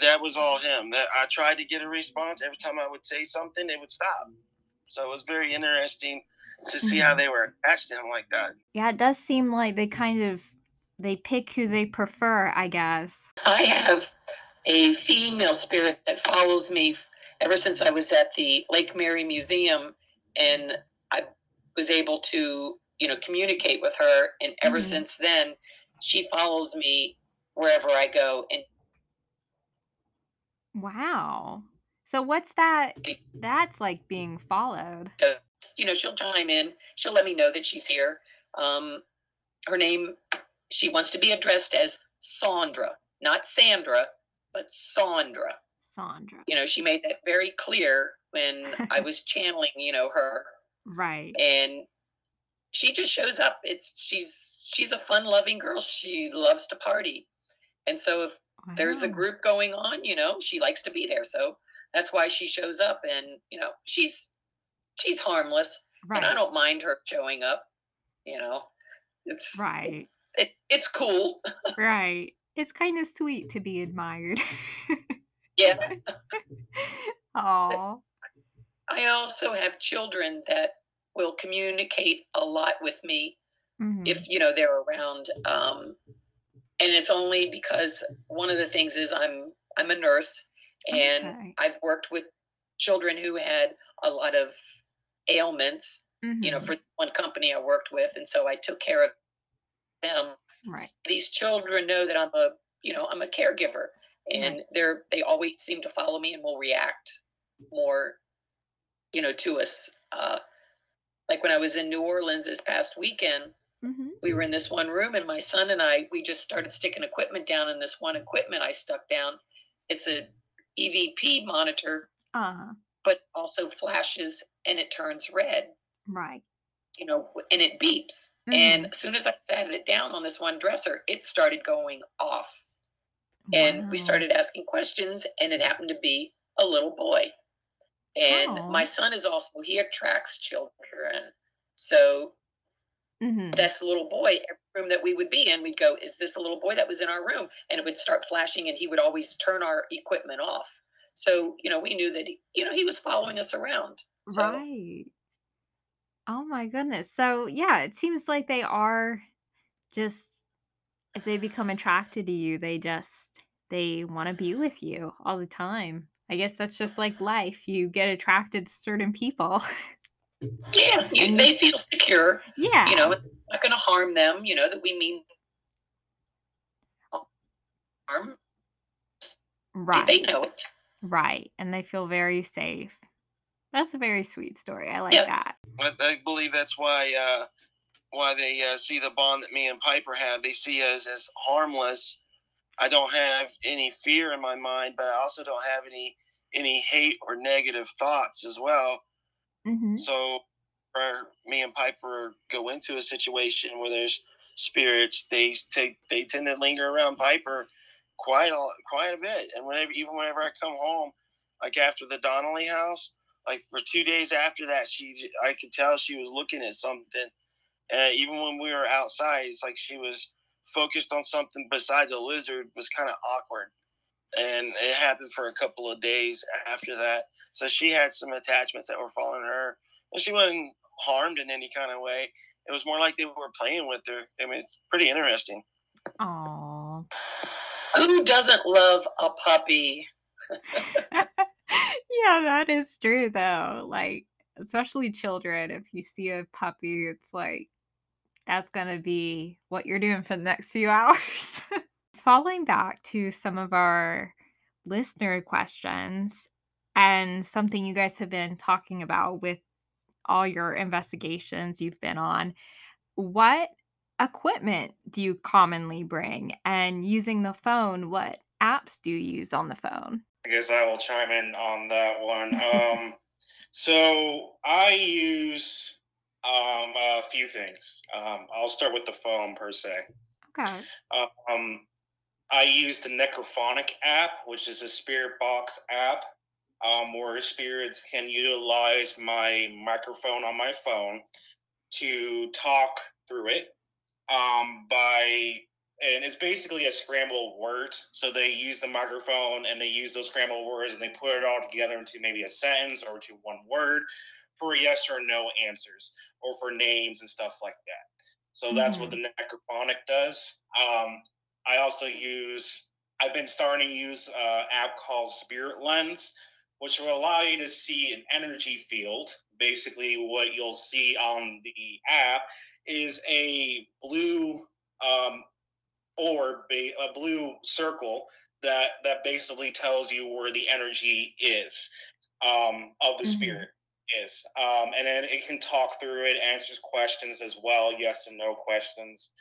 that was all him. That I tried to get a response every time I would say something, it would stop. So it was very interesting to see how Mhm. they were attached to him like that. Yeah, it does seem like they kind of they pick who they prefer, I guess. I have a female spirit that follows me ever since I was at the Lake Mary Museum, and I was able to, you know, communicate with her. And ever Mhm. since then, she follows me wherever I go. And Wow. So what's that? That's like being followed. you know, she'll chime in. She'll let me know that she's here. Um, her name, she wants to be addressed as Sandra, not Sandra, but Sandra. Sandra. You know, she made that very clear when I was channeling, you know, her. Right. And she just shows up. It's she's she's a fun loving girl. She loves to party. And so if wow. there's a group going on, you know, she likes to be there. So that's why she shows up and, you know, she's she's harmless. Right. And I don't mind her showing up, you know. It's right. It, it's cool. right. It's kind of sweet to be admired. yeah. Oh. I also have children that will communicate a lot with me mm-hmm. if you know they're around. Um, and it's only because one of the things is I'm I'm a nurse and okay. I've worked with children who had a lot of ailments. Mm-hmm. You know, mm-hmm. for one company I worked with, and so I took care of them. Right. These children know that I'm a you know I'm a caregiver, and right. they're they always seem to follow me and will react more, you know, to us. Uh, like when I was in New Orleans this past weekend, mm-hmm. we were in this one room, and my son and I, we just started sticking equipment down in this one equipment I stuck down. It's a EVP monitor, uh-huh. but also flashes and it turns red. Right. You know, and it beeps. Mm-hmm. And as soon as I sat it down on this one dresser, it started going off. Wow. And we started asking questions, and it happened to be a little boy. And oh. my son is also, he attracts children. So mm-hmm. that's a little boy. Every room that we would be in, we'd go, Is this the little boy that was in our room? And it would start flashing, and he would always turn our equipment off. So, you know, we knew that, he, you know, he was following us around. So, right. Oh my goodness. So, yeah, it seems like they are just, if they become attracted to you, they just, they want to be with you all the time. I guess that's just like life. You get attracted to certain people. Yeah, you, they feel secure. Yeah. You know, not going to harm them, you know, that we mean harm. Right. They know it. Right. And they feel very safe. That's a very sweet story. I like yes. that. I, I, believe that's why uh, why they uh, see the bond that me and Piper have. They see us as harmless I don't have any fear in my mind, but I also don't have any any hate or negative thoughts as well. Mm-hmm. So, for me and Piper go into a situation where there's spirits, they take they tend to linger around Piper quite a quite a bit. And whenever even whenever I come home, like after the Donnelly house, like for two days after that, she I could tell she was looking at something. Uh, even when we were outside, it's like she was focused on something besides a lizard was kind of awkward. And it happened for a couple of days after that. So she had some attachments that were following her. And she wasn't harmed in any kind of way. It was more like they were playing with her. I mean, it's pretty interesting. Aww. Who doesn't love a puppy? yeah, that is true though. Like, especially children, if you see a puppy, it's like that's going to be what you're doing for the next few hours. Following back to some of our listener questions and something you guys have been talking about with all your investigations you've been on, what equipment do you commonly bring? And using the phone, what apps do you use on the phone? I guess I will chime in on that one. Um, so I use um, a few things. Um, I'll start with the phone per se. Okay. Um, I use the Necrophonic app, which is a spirit box app, um, where spirits can utilize my microphone on my phone to talk through it. Um, by and it's basically a scramble of words. So they use the microphone and they use those scrambled words and they put it all together into maybe a sentence or to one word for yes or no answers or for names and stuff like that. So that's mm-hmm. what the necrophonic does. Um, I also use, I've been starting to use an app called Spirit Lens, which will allow you to see an energy field. Basically, what you'll see on the app is a blue um, orb, a blue circle that that basically tells you where the energy is um, of the mm-hmm. spirit is. Um, and then it can talk through it, answers questions as well, yes and no questions.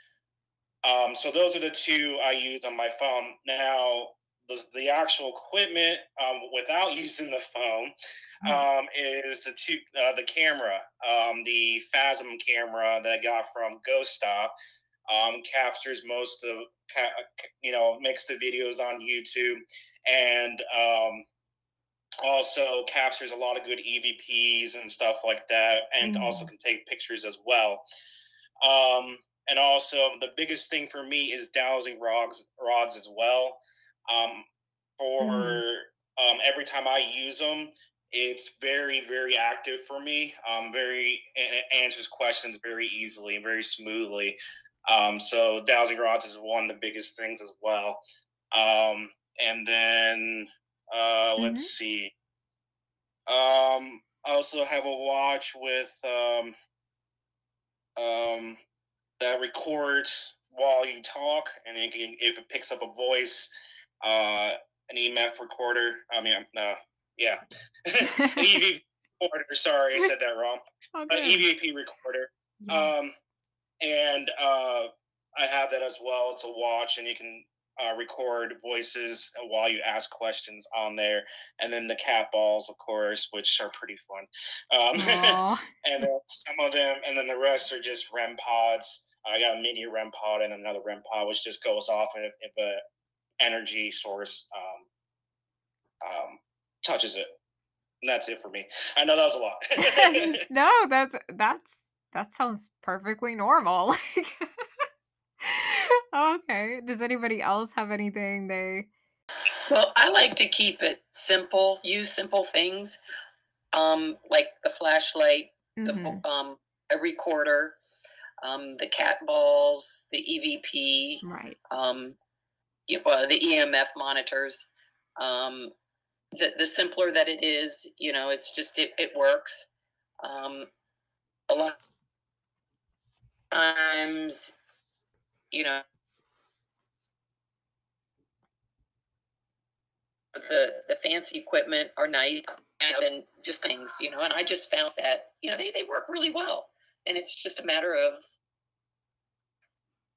Um, so those are the two I use on my phone. Now, the, the actual equipment um, without using the phone hmm. um, is the two uh, the camera, um, the Phasm camera that I got from Ghost Stop. Um, captures most of you know makes the videos on YouTube and um, also captures a lot of good EVPs and stuff like that, and mm-hmm. also can take pictures as well. Um, and also, the biggest thing for me is dowsing rods, rods as well. Um, for mm-hmm. um, every time I use them, it's very, very active for me. Um, very it answers questions very easily and very smoothly. Um, so dowsing rods is one of the biggest things as well. Um, and then uh, mm-hmm. let's see. Um, I also have a watch with um, um, that records while you talk, and it can, if it picks up a voice, uh, an EMF recorder. I mean, uh, yeah, an EV recorder. Sorry, I said that wrong. Okay. An EVP recorder. Um, and uh, I have that as well. It's a watch, and you can uh, record voices while you ask questions on there, and then the cat balls, of course, which are pretty fun. Um, and then some of them, and then the rest are just REM pods. I got a mini REM pod and another REM pod, which just goes off if, if the energy source um, um, touches it. And that's it for me. I know that was a lot. no, that's that's that sounds perfectly normal. okay. Does anybody else have anything they Well, I like to keep it simple, use simple things. Um, like the flashlight, mm-hmm. the um a recorder, um, the cat balls, the EVP, right? Um, well, the EMF monitors. Um, the the simpler that it is, you know, it's just it, it works. Um, a lot of times, you know, the the fancy equipment are nice and just things, you know. And I just found that you know they they work really well, and it's just a matter of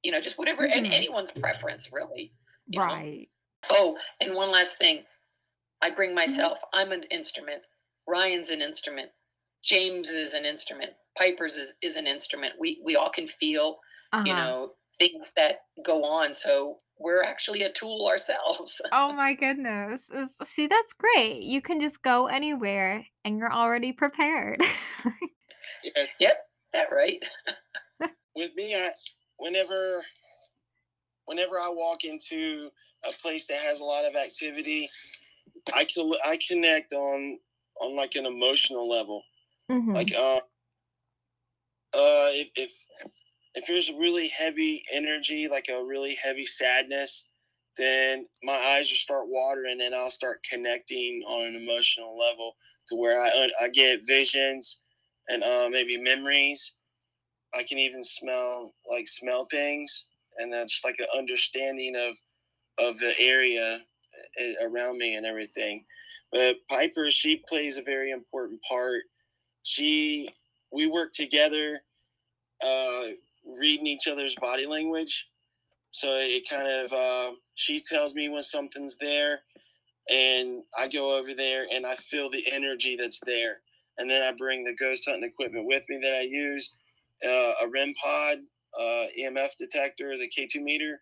you know just whatever mm-hmm. and anyone's preference really. Right. Know? Oh, and one last thing, I bring mm-hmm. myself. Mm-hmm. I'm an instrument. Ryan's an instrument. James is an instrument. Piper's is, is an instrument. We we all can feel, uh-huh. you know, things that go on. So we're actually a tool ourselves. oh my goodness. See, that's great. You can just go anywhere and you're already prepared. yeah. Yep, that right. With me, I whenever whenever I walk into a place that has a lot of activity, I can I connect on on like an emotional level. Mm-hmm. Like uh uh if, if if there's a really heavy energy, like a really heavy sadness, then my eyes will start watering and I'll start connecting on an emotional level to where I, I get visions and uh, maybe memories. I can even smell like smell things, and that's like an understanding of of the area eh, around me and everything. But Piper, she plays a very important part. She we work together. Uh, reading each other's body language. So it kind of uh, she tells me when something's there, and I go over there and I feel the energy that's there, and then I bring the ghost hunting equipment with me that I use, uh, a REM pod, uh, EMF detector, the K2 meter.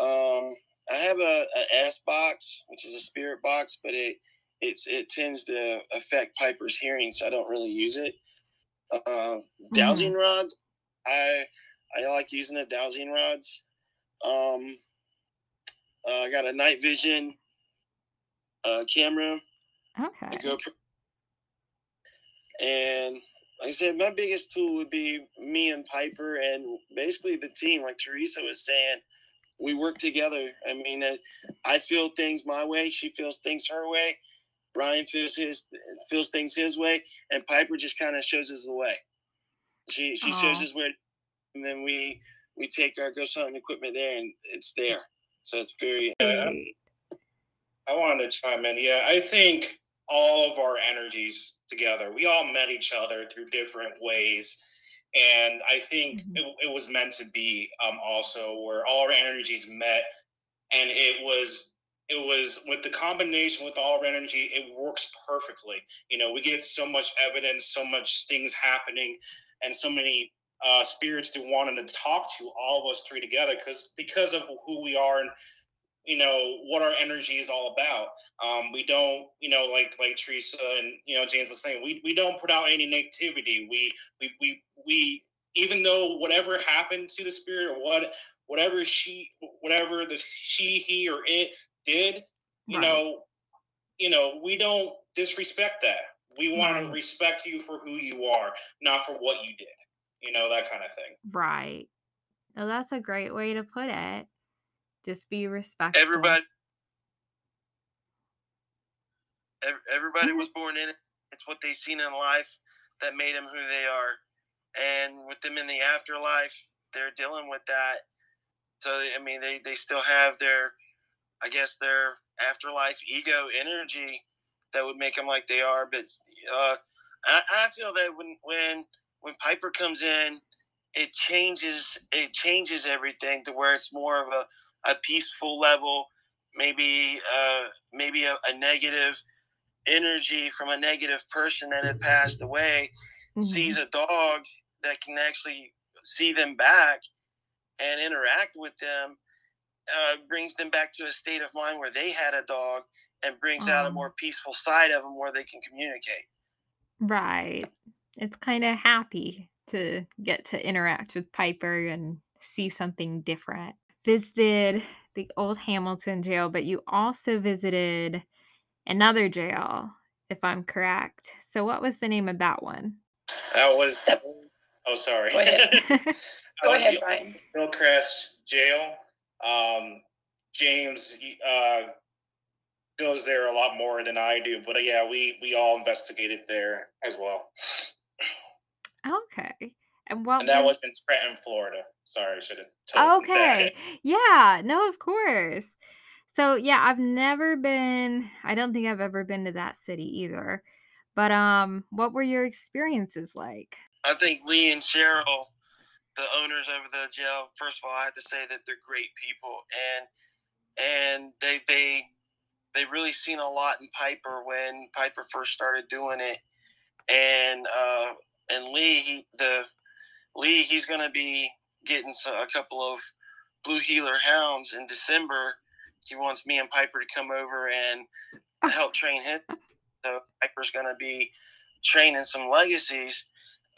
Um, I have a, a S box, which is a spirit box, but it it's it tends to affect Piper's hearing, so I don't really use it. Uh, dowsing mm-hmm. rods, I I like using the dowsing rods. Um, uh, I got a night vision uh, camera. Okay. GoPro. And like I said, my biggest tool would be me and Piper and basically the team. Like Teresa was saying, we work together. I mean, uh, I feel things my way. She feels things her way. Ryan feels his feels things his way, and Piper just kind of shows us the way. She she Aww. shows us where and then we we take our ghost hunting equipment there, and it's there. So it's very. Uh, I wanted to chime in. Yeah, I think all of our energies together. We all met each other through different ways, and I think mm-hmm. it, it, was meant to be um, also where all our energies met, and it was it was with the combination with all our energy, it works perfectly. You know, we get so much evidence, so much things happening, and so many uh, spirits to wanting to talk to all of us three together because because of who we are and you know what our energy is all about. Um, we don't, you know, like like Teresa and you know James was saying, we, we don't put out any negativity. We we we we even though whatever happened to the spirit or what whatever she whatever the she he or it did, you right. know, you know, we don't disrespect that. We want right. to respect you for who you are, not for what you did. You know, that kind of thing. Right. Well, that's a great way to put it. Just be respectful. Everybody everybody mm-hmm. was born in it. It's what they've seen in life that made them who they are. And with them in the afterlife, they're dealing with that. So I mean, they, they still have their, I guess their afterlife ego energy that would make them like they are. But uh, I, I feel that when when when Piper comes in, it changes it changes everything to where it's more of a a peaceful level, maybe uh, maybe a, a negative energy from a negative person that had passed away mm-hmm. sees a dog that can actually see them back and interact with them uh, brings them back to a state of mind where they had a dog and brings um, out a more peaceful side of them where they can communicate. Right. It's kind of happy to get to interact with piper and see something different visited the old Hamilton jail, but you also visited another jail, if I'm correct. So, what was the name of that one? That was. Oh, sorry. Go ahead. Go ahead, Ryan. Gilchrist Jail. Um, James uh, goes there a lot more than I do, but uh, yeah, we we all investigated there as well. Okay. And what and that was, was in Trenton, Florida. Sorry, I should have told Okay. Yeah, no, of course. So yeah, I've never been I don't think I've ever been to that city either. But um what were your experiences like? I think Lee and Cheryl, the owners of the jail, first of all, I have to say that they're great people and and they they they really seen a lot in Piper when Piper first started doing it. And uh and Lee he, the Lee, he's going to be getting a couple of Blue Heeler hounds in December. He wants me and Piper to come over and help train him. So Piper's going to be training some legacies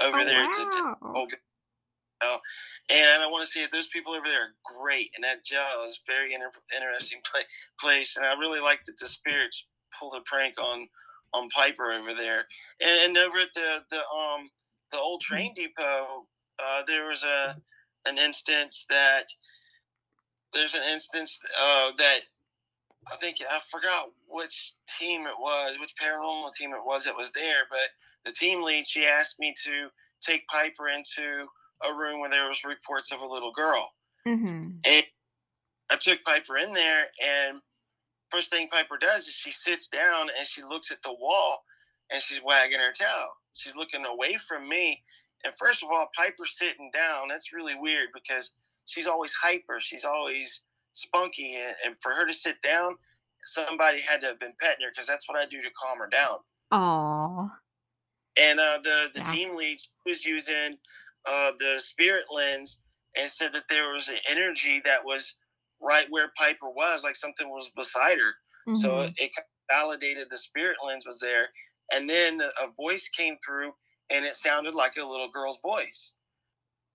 over oh, there. Wow. To, to, and I want to say that those people over there are great, and that jail is very inter- interesting play, place. And I really like that the spirits pulled a prank on on Piper over there, and, and over at the the um the old train depot uh, there was a an instance that there's an instance uh, that I think I forgot which team it was, which paranormal team it was that was there, but the team lead she asked me to take Piper into a room where there was reports of a little girl, mm-hmm. and I took Piper in there, and first thing Piper does is she sits down and she looks at the wall, and she's wagging her tail. She's looking away from me, and first of all, Piper sitting down, that's really weird because she's always hyper. She's always spunky. And, and for her to sit down, somebody had to have been petting her because that's what I do to calm her down. Aww. And uh, the, the yeah. team lead was using uh, the spirit lens and said that there was an energy that was right where Piper was, like something was beside her. Mm-hmm. So it, it validated the spirit lens was there. And then a voice came through and it sounded like a little girl's voice.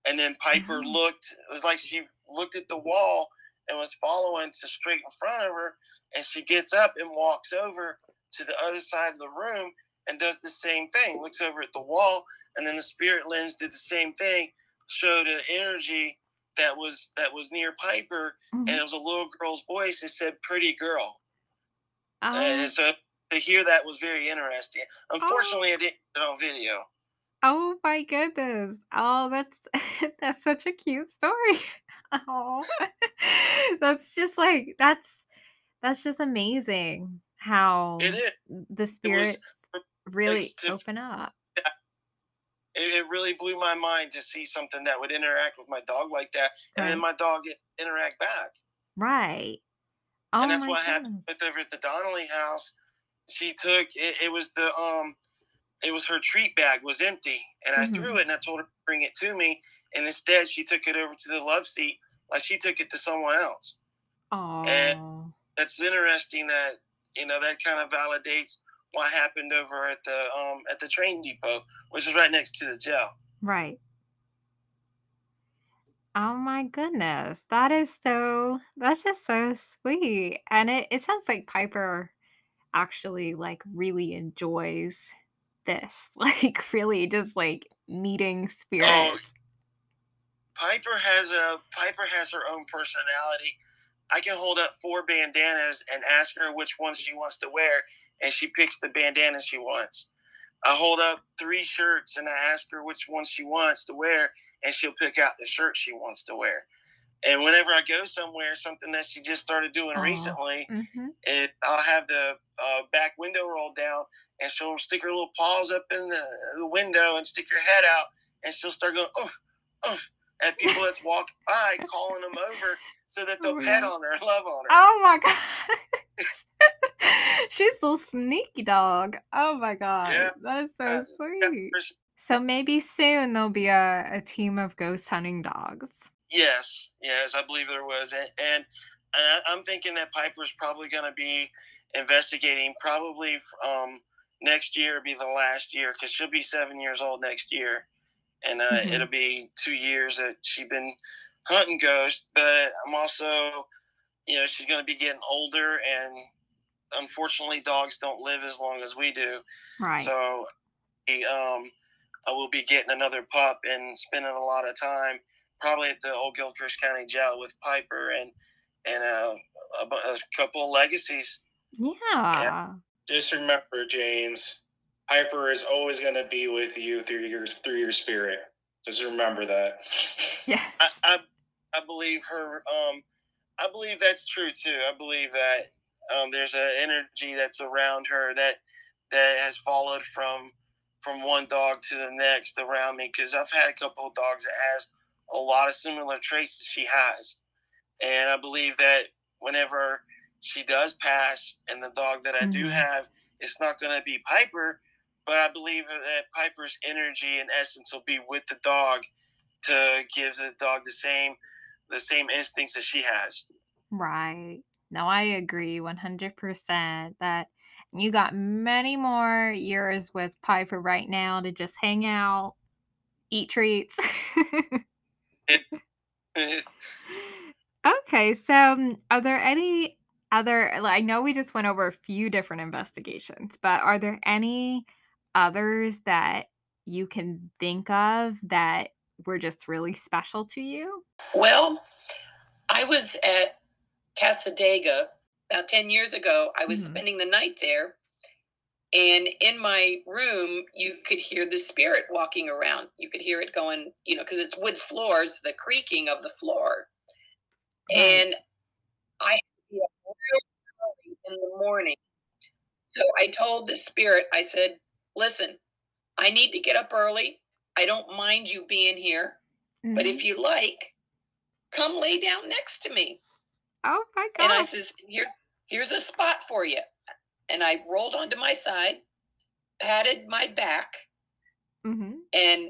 And then Piper mm-hmm. looked, it was like she looked at the wall and was following to straight in front of her. And she gets up and walks over to the other side of the room and does the same thing, looks over at the wall. And then the spirit lens did the same thing, showed an energy that was that was near Piper, mm-hmm. and it was a little girl's voice. It said "pretty girl," and oh. so to hear that was very interesting. Unfortunately, oh. I didn't get it on video. Oh my goodness. Oh, that's that's such a cute story. Oh. That's just like that's that's just amazing how It is. the spirits really open up. it, it, really blew my mind to see something that would interact with my dog like that, and right. then my dog interact back. Right. Oh and that's what goodness. happened with over at the Donnelly house. She took it, it was the um it was her treat bag was empty and I mm-hmm. threw it and I told her to bring it to me and instead she took it over to the love seat like she took it to someone else. Oh. And that's interesting that you know that kind of validates what happened over at the um at the train depot, which is right next to the jail. Right. Oh my goodness. That is so that's just so sweet. And it, it sounds like Piper actually like really enjoys this. Like really just like meeting oh, spirits. Oh, Piper has a Piper has her own personality. I can hold up four bandanas and ask her which one she wants to wear, and she picks the bandana she wants. I hold up three shirts and I ask her which one she wants to wear, and she'll pick out the shirt she wants to wear. And whenever I go somewhere, something that she just started doing oh, recently, mm-hmm. it I'll have the uh, back window rolled down, and she'll stick her little paws up in the, the window and stick her head out, and she'll start going oh, oh, at people that's walking by, calling them over so that they'll oh, pet on her, love on her. Oh my god. She's so sneaky dog. Oh my god. Yeah. That is so uh, sweet. Yeah, so maybe soon there'll be a, a team of ghost hunting dogs. Yes, yes, I believe there was, and and, and I, am thinking that Piper's probably going to be investigating probably um, next year be the last year because she'll be seven years old next year, and uh, mm-hmm. it'll be two years that she's been hunting ghosts. But I'm also, you know, she's going to be getting older, and unfortunately, dogs don't live as long as we do. Right. So, um, I will be getting another pup and spending a lot of time probably at the old Gilchrist County Jail with Piper and and uh, a, a, couple of legacies. Yeah. yeah. Just remember, James, Piper is always going to be with you through your through your spirit. Just remember that. Yeah. I, I, I believe her. Um, I believe that's true too. I believe that um, there's an energy that's around her that that has followed from from one dog to the next around me because I've had a couple of dogs that has a lot of similar traits that she has. And I believe that whenever she does pass, and the dog that I mm-hmm. do have, it's not going to be Piper, but I believe that Piper's energy and essence will be with the dog to give the dog the same the same instincts that she has. Right. No, I agree 100% that you got many more years with Piper right now to just hang out, eat treats. okay, so are there any other I know we just went over a few different investigations, but are there any others that you can think of that were just really special to you? Well, I was at Cassadaga about 10 years ago. I was mm-hmm. spending the night there and in my room, you could hear the spirit walking around. You could hear it going, you know, because it's wood floors, the creaking of the floor. And I had to be up early in the morning. So I told the spirit, I said, listen, I need to get up early. I don't mind you being here. Mm-hmm. But if you like, come lay down next to me. Oh my god. And I says, here's here's a spot for you and I rolled onto my side, patted my back, mm-hmm. and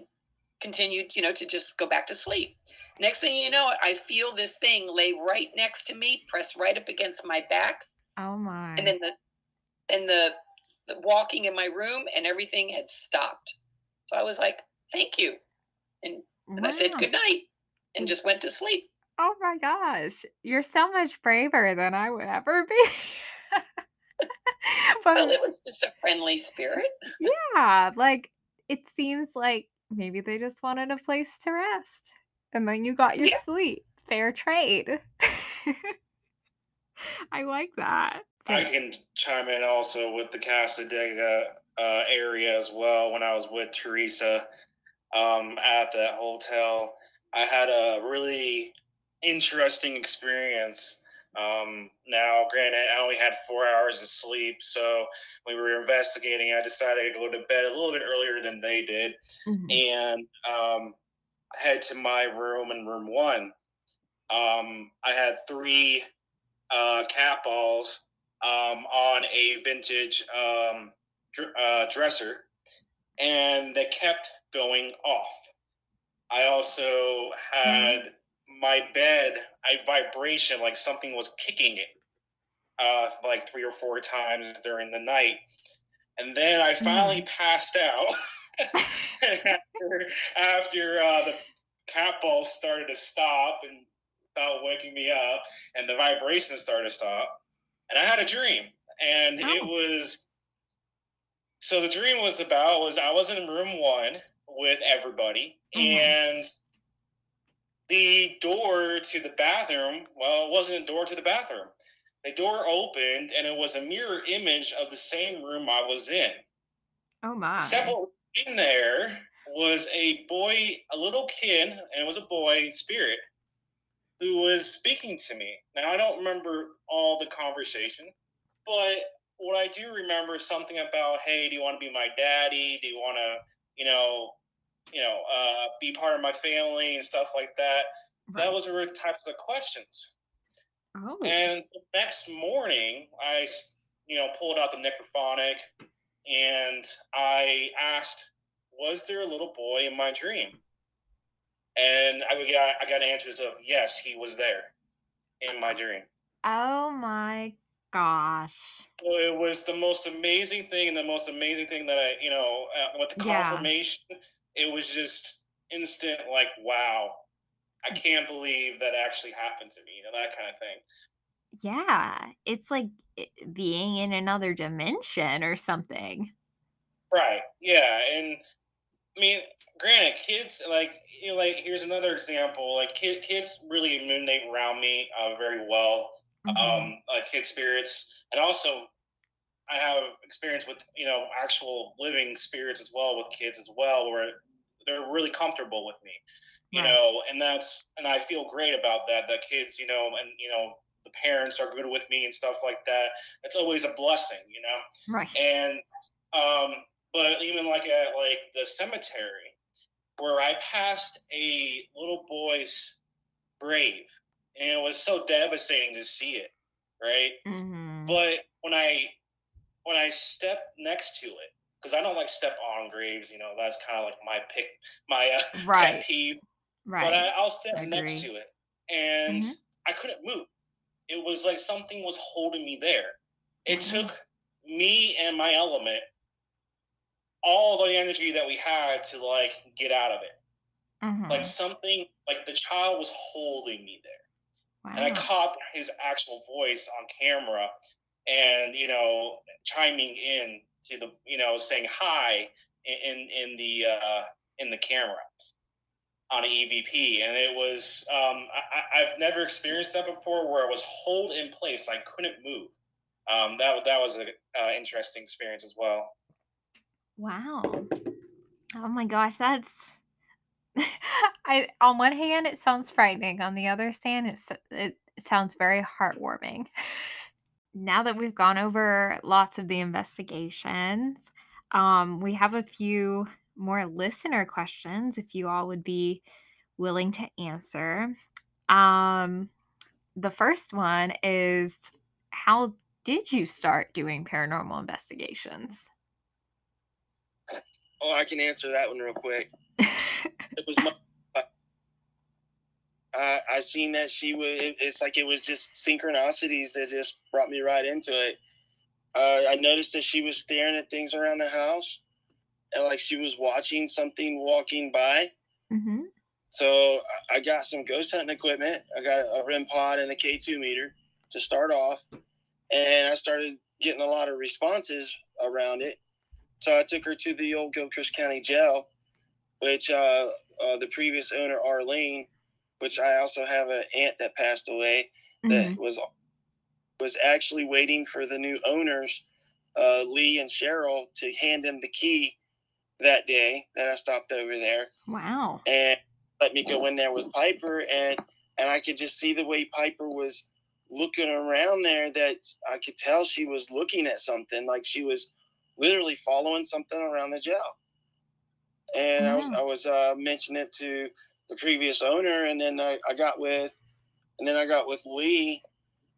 continued, you know, to just go back to sleep. Next thing you know, I feel this thing lay right next to me, press right up against my back. Oh my! And then the and the, the walking in my room and everything had stopped. So I was like, "Thank you," and and wow. I said good night, and just went to sleep. Oh my gosh, you're so much braver than I would ever be. but well, it was just a friendly spirit. yeah, like it seems like maybe they just wanted a place to rest, and then you got your yeah. sleep. Fair trade. I like that. So. I can chime in also with the Cassadaga uh, area as well. When I was with Teresa um, at that hotel, I had a really interesting experience Um, now, granted, I only had four hours of sleep, so when we were investigating, I decided to go to bed a little bit earlier than they did, Mhm. and um, head to my room in room one. Um, I had three uh, cat balls um, on a vintage um, dr- uh, dresser, and they kept going off. I also had my bed a vibration like something was kicking it, uh, like three or four times during the night, and then I finally passed out after, after uh, the cat balls started to stop and stopped waking me up, and the vibrations started to stop, and I had a dream, and it Oh. was so the dream was about was I was in room one with everybody, Mhm. and the door to the bathroom, well, it wasn't a door to the bathroom. The door opened, and it was a mirror image of the same room I was in. Oh my. Except what was in there was a boy, a little kid, and it was a boy spirit who was speaking to me. Now I don't remember all the conversation, but what I do remember is something about, hey, do you want to be my daddy? Do you want to, you know, you know, uh, be part of my family and stuff like that? That Right. was the types of questions. Oh. And the next morning, I, you know, pulled out the necrophonic and I asked, "Was there a little boy in my dream?" And I got I got answers of yes, he was there in my dream. Oh my gosh. So it was the most amazing thing, and the most amazing thing that I, you know, uh, with the Yeah. It was just instant, like, wow, I can't believe that actually happened to me, you know, that kind of thing. Yeah. It's like being in another dimension or something. Right. Yeah, and I mean, granted, kids like you know, like here's another example. Like kid, kids really emanate around me uh, very well. Mhm. Um, like kid spirits, and also I have experience with you know actual living spirits as well with kids as well, where they're really comfortable with me. You Right. know, and that's and I feel great about that. That kids, you know, and you know the parents are good with me and stuff like that. It's always a blessing, you know Right. and um but even like at like the cemetery where i passed a little boy's grave and it was so devastating to see it right hmm but when i when i step next to it because i don't like step on graves you know that's kind of like my pick my uh, Right. pet peeve Right. but I, I'll step next to it, and Mhm. I couldn't move. It was like something was holding me there. It Wow. took me and my element all the energy that we had to like get out of it. Mhm. Like something, like the child was holding me there, and I caught his actual voice on camera, and you know, chiming in to the, you know, saying hi in in, the uh, in the camera on an EVP, and it was um, I, I- I've never experienced that before, where it was hold in place, I couldn't move. Um, that that was an uh, interesting experience as well. Wow. Oh my gosh, that's I on one hand it sounds frightening, on the other hand it it sounds very heartwarming. Now that we've gone over lots of the investigations, um we have a few more listener questions if you all would be willing to answer. Um the first one is how did you start doing paranormal investigations? Oh, I can answer that one real quick. It was my. I I seen that she was. It, it's like it was just synchronicities that just brought me right into it. Uh, I noticed that she was staring at things around the house, and like she was watching something walking by. hmm So I- got some ghost hunting equipment. I got a REM pod and a K2 meter to start off, and I started getting a lot of responses around it. So I took her to the old Gilchrist County Jail, which uh, uh, the previous owner Arlene, which I also have an aunt that passed away that hmm was was actually waiting for the new owners, uh, Lee and Cheryl, to hand him the key that day that I stopped over there Wow. and let me go in there with Piper and and I could just see the way Piper was looking around there that I could tell she was looking at something, like she was literally following something around the jail. And I was I was uh, mentioning it to the previous owner, and then I, I got with, and then I got with Lee,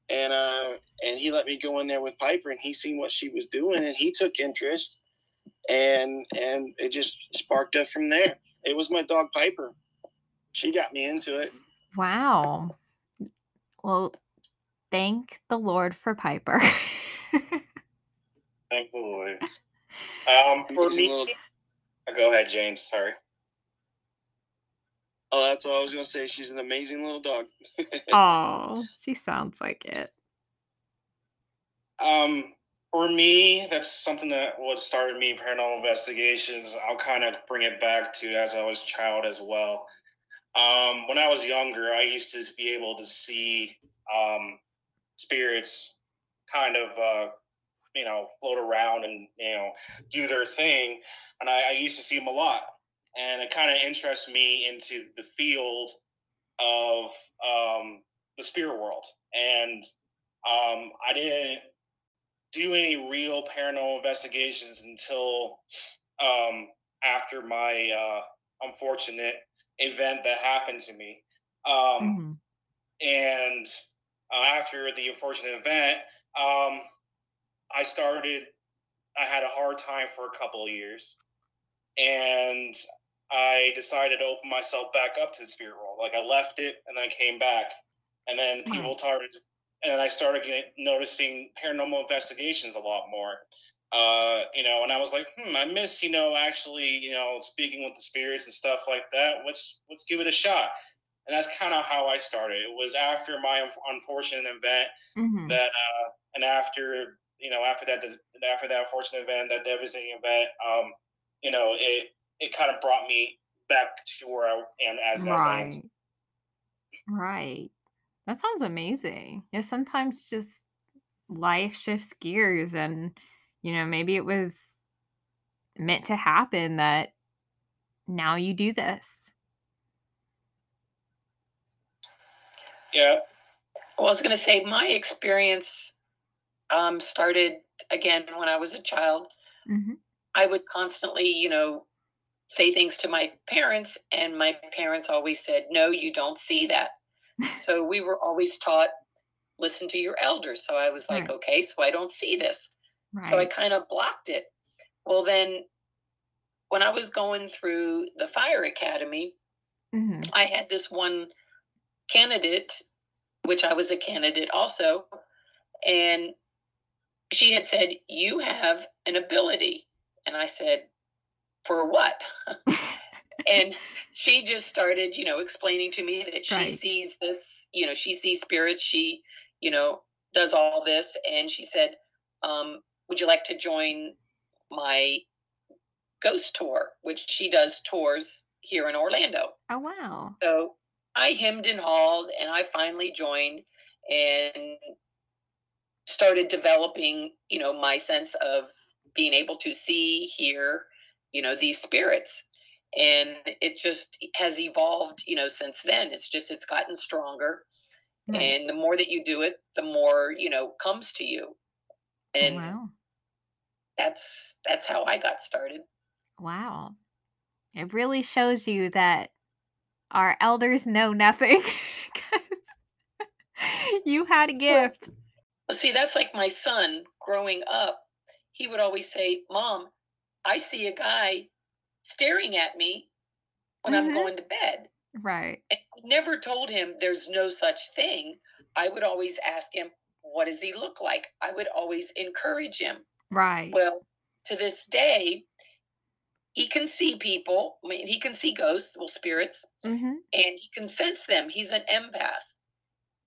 and uh, and he let me go in there with Piper, and he seen what she was doing, and he took interest, and and it just sparked up from there. It was my dog Piper. She got me into it. Wow. Well, thank the Lord for Piper. Thank the Lord. Um, for He's a me, little- go ahead, James. Sorry. Oh, that's all I was gonna say. She's an amazing little dog. oh, she sounds like it. Um, for me, that's something that what started me paranormal investigations. I'll kind of bring it back to as I was a child as well. Um, when I was younger, I used to be able to see um, spirits kind of, uh, you know, float around and you know do their thing, and I, I used to see them a lot, and it kind of interests me into the field of um, the spirit world, and um, I didn't do any real paranormal investigations until um, after my uh, unfortunate event that happened to me. Um, Mhm. and uh, after the unfortunate event, um, I started. I had a hard time for a couple of years, and I decided to open myself back up to the spirit world. Like I left it, and then I came back, and then people started, and then I started getting, noticing paranormal investigations a lot more. Uh, you know, and I was like, hmm, I miss, you know, actually, you know, speaking with the spirits and stuff like that. Let's let's give it a shot. And that's kind of how I started. It was after my unfortunate event Mhm. that, uh, and after you know, after that, after that unfortunate event, that devastating event, um, you know, it it kind of brought me back to where I am as, as I am. Right. Right. That sounds amazing. Yeah, sometimes just life shifts gears and you know, maybe it was meant to happen that now you do this. Yeah. Well, I was going to say my experience um, started again when I was a child. Mhm. I would constantly, you know, say things to my parents, and my parents always said, No, you don't see that. so we were always taught, listen to your elders. So I was like, Right. Okay, so I don't see this. So I kind of blocked it. Well, then when I was going through the fire academy, Mhm. I had this one candidate, which I was a candidate also, and she had said, You have an ability. And I said, For what? and she just started, you know, explaining to me that she Right. sees this, you know, she sees spirits, she, you know, does all this. And she said, um, Would you like to join my ghost tour, which she does tours here in Orlando? Oh wow. So I hemmed and hawed, and I finally joined and started developing, you know, my sense of being able to see, hear, you know, these spirits. And it just has evolved, you know, since then. It's just, it's gotten stronger. Right. And the more that you do it, the more, you know, comes to you. Oh, And wow. that's, that's how I got started. Wow. It really shows you that our elders know nothing. you had a gift. Well, see, that's like my son growing up. He would always say, Mom, I see a guy staring at me when Mhm. I'm going to bed. Right. And I never told him there's no such thing. I would always ask him, What does he look like? I would always encourage him. Right. Well, to this day, he can see people. I mean, he can see ghosts, well, spirits, mm-hmm. and he can sense them. He's an empath.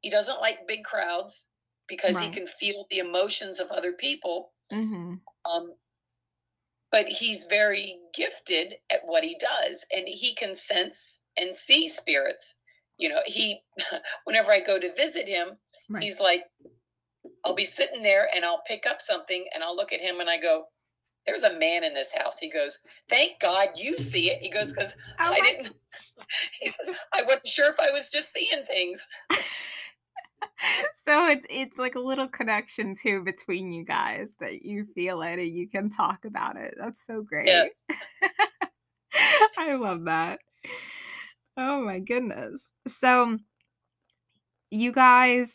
He doesn't like big crowds because he can feel the emotions of other people. Mm-hmm. Um, but he's very gifted at what he does, and he can sense and see spirits. You know, he, whenever I go to visit him, Right. he's like, I'll be sitting there and I'll pick up something and I'll look at him and I go, There's a man in this house. He goes, Thank God you see it. He goes, Because Oh I didn't, he says, I wasn't sure if I was just seeing things. so it's it's like a little connection too between you guys that you feel it and you can talk about it. That's so great. Yes. I love that. Oh my goodness. So you guys,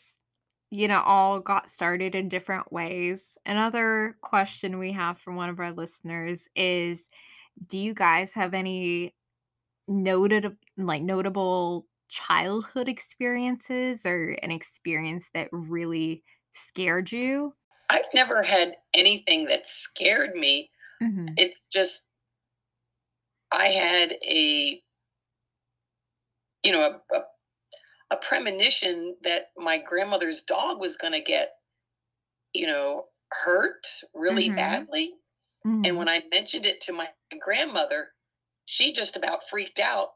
you know, all got started in different ways. Another question we have from one of our listeners is do you guys have any noted like notable childhood experiences or an experience that really scared you? I've never had anything that scared me. hmm It's just I had a you know a, a, a premonition that my grandmother's dog was going to get you know hurt really Mhm. badly hmm and when i mentioned it to my grandmother she just about freaked out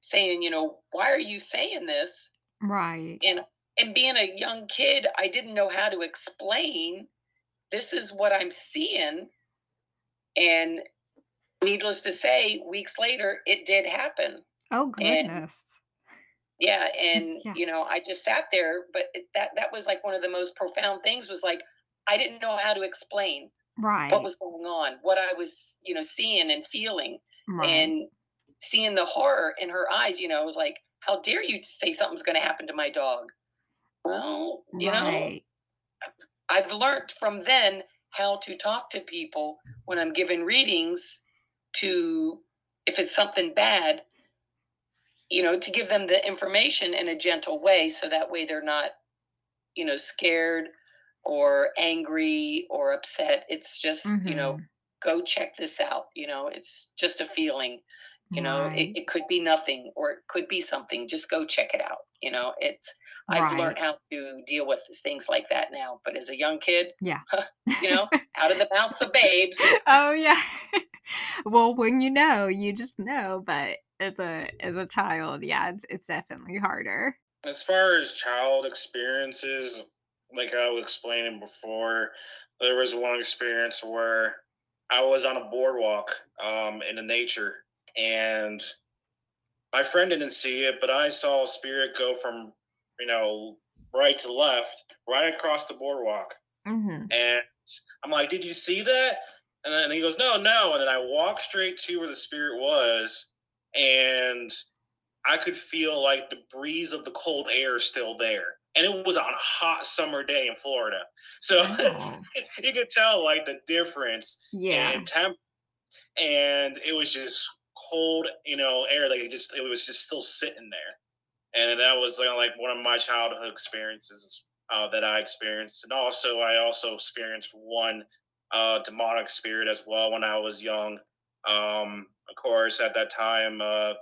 saying you know why are you saying this Right. and and being a young kid i didn't know how to explain this is what i'm seeing and needless to say weeks later it did happen Oh and goodness. yeah and Yeah. you know i just sat there but it, that that was like one of the most profound things was like i didn't know how to explain right what was going on what i was you know seeing and feeling Right. and seeing the horror in her eyes you know it was like how dare you say something's going to happen to my dog well you know I've learned from then how to talk to people when I'm given readings to if it's something bad, you know, to give them the information in a gentle way so that way they're not, you know, scared or angry or upset. It's just, you know, Mhm. go check this out. You know, it's just a feeling. You know, it, Right. it could be nothing or it could be something. Just go check it out. You know, it's I've Right. learned how to deal with things like that now. But as a young kid, Yeah. you know, out of the mouths of babes. oh yeah. well, when you know, you just know, but as a as a child, yeah, it's it's definitely harder. As far as child experiences, like I was explaining before, there was one experience where I was on a boardwalk um, in the nature, and my friend didn't see it, but I saw a spirit go from, you know, right to left, right across the boardwalk. hmm And I'm like, "Did you see that?" And then he goes, "No, no." And then I walked straight to where the spirit was, and I could feel like the breeze of the cold air still there. And it was on a hot summer day in Florida, so Oh. you could tell like the difference Yeah. in temp. And it was just cold, you know, air. Like it just, it was just still sitting there. And that was like, like one of my childhood experiences uh, that I experienced. And also, I also experienced one uh, demonic spirit as well when I was young. Um, of course, at that time, uh,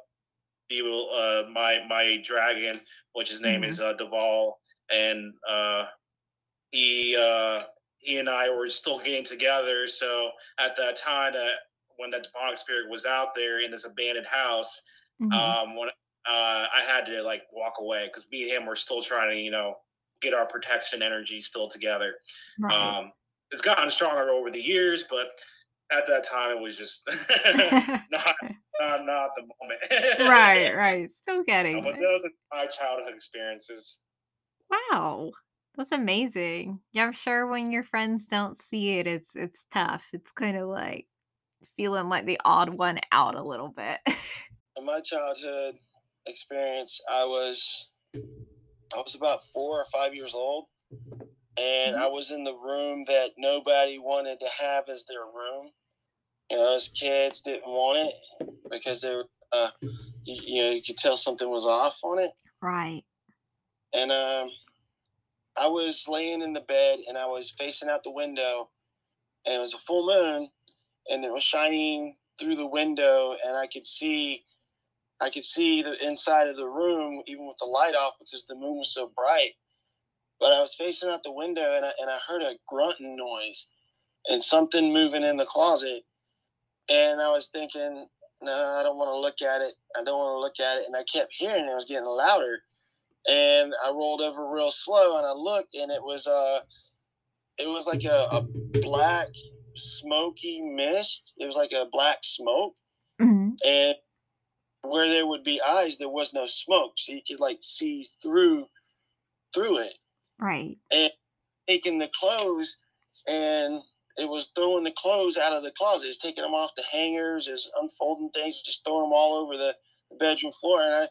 evil, uh, my my dragon, which his name Mhm. is uh, Duval, and uh, he uh, he and I were still getting together. So at that time, that when that demonic spirit was out there in this abandoned house, Mhm. um, when uh, I had to like walk away because me and him were still trying to, you know, get our protection energy still together. right. Um, it's gotten stronger over the years, but at that time it was just not, not not the moment. right. Right. Still getting But those are my childhood experiences. Wow. That's amazing. Yeah, I'm sure when your friends don't see it, it's it's tough. It's kind of like feeling like the odd one out a little bit. In my childhood experience, I was I was about four or five years old, and I was in the room that nobody wanted to have as their room. You know, us kids didn't want it because they were, uh, you, you know, you could tell something was off on it. right. And um, I was laying in the bed and I was facing out the window, and it was a full moon, and it was shining through the window, and I could see, I could see the inside of the room even with the light off because the moon was so bright. But I was facing out the window and I, and I heard a grunting noise and something moving in the closet, and I was thinking, no, I don't want to look at it. I don't want to look at it, and I kept hearing it, it was getting louder and I rolled over real slow and I looked and it was uh it was like a, a black smoky mist. It was like a black smoke hmm and where there would be eyes there was no smoke. So you could like see through through it. Right. And taking the clothes and it was throwing the clothes out of the closet. It's taking them off the hangers, it's unfolding things, just throwing them all over the, the bedroom floor. And I,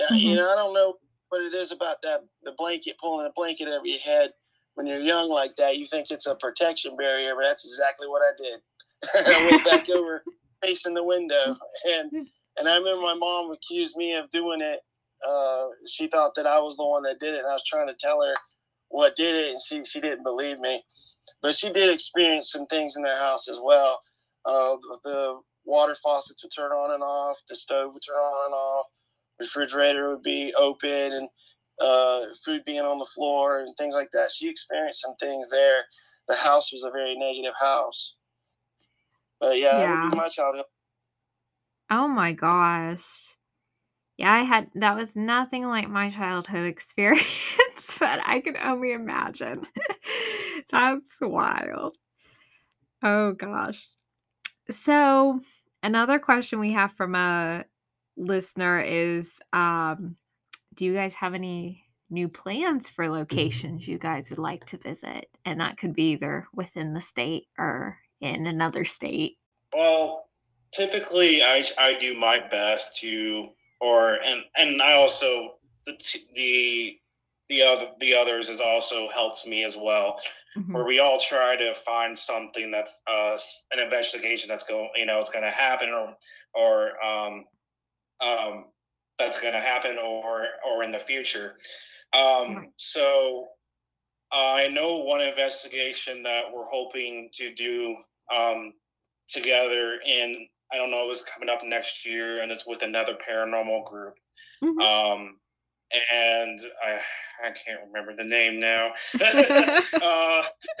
mm-hmm. you know, I don't know what it is about that the blanket pulling a blanket over your head when you're young like that. You think it's a protection barrier, but that's exactly what I did. I went back over facing the window, and and I remember my mom accused me of doing it. Uh, she thought that I was the one that did it, and I was trying to tell her what did it, and she she didn't believe me. But she did experience some things in the house as well. Uh, the water faucets would turn on and off, the stove would turn on and off, refrigerator would be open, and uh, food being on the floor and things like that. She experienced some things there. The house was a very negative house. But yeah, yeah. that would be my childhood. Oh my gosh. Yeah, I had that was nothing like my childhood experience, but I can only imagine. That's wild. Oh gosh. So, another question we have from a listener is um do you guys have any new plans for locations you guys would like to visit? And that could be either within the state or in another state. Well, typically I I do my best to or and and I also the the the other the others is also helps me as well mm-hmm. where we all try to find something that's uh, an investigation that's going you know it's going to happen or or um, um, that's going to happen or or in the future um, so i know one investigation that we're hoping to do um, together in I don't know, it was coming up next year, and it's with another paranormal group. Mm-hmm. Um, and I I can't remember the name now. uh,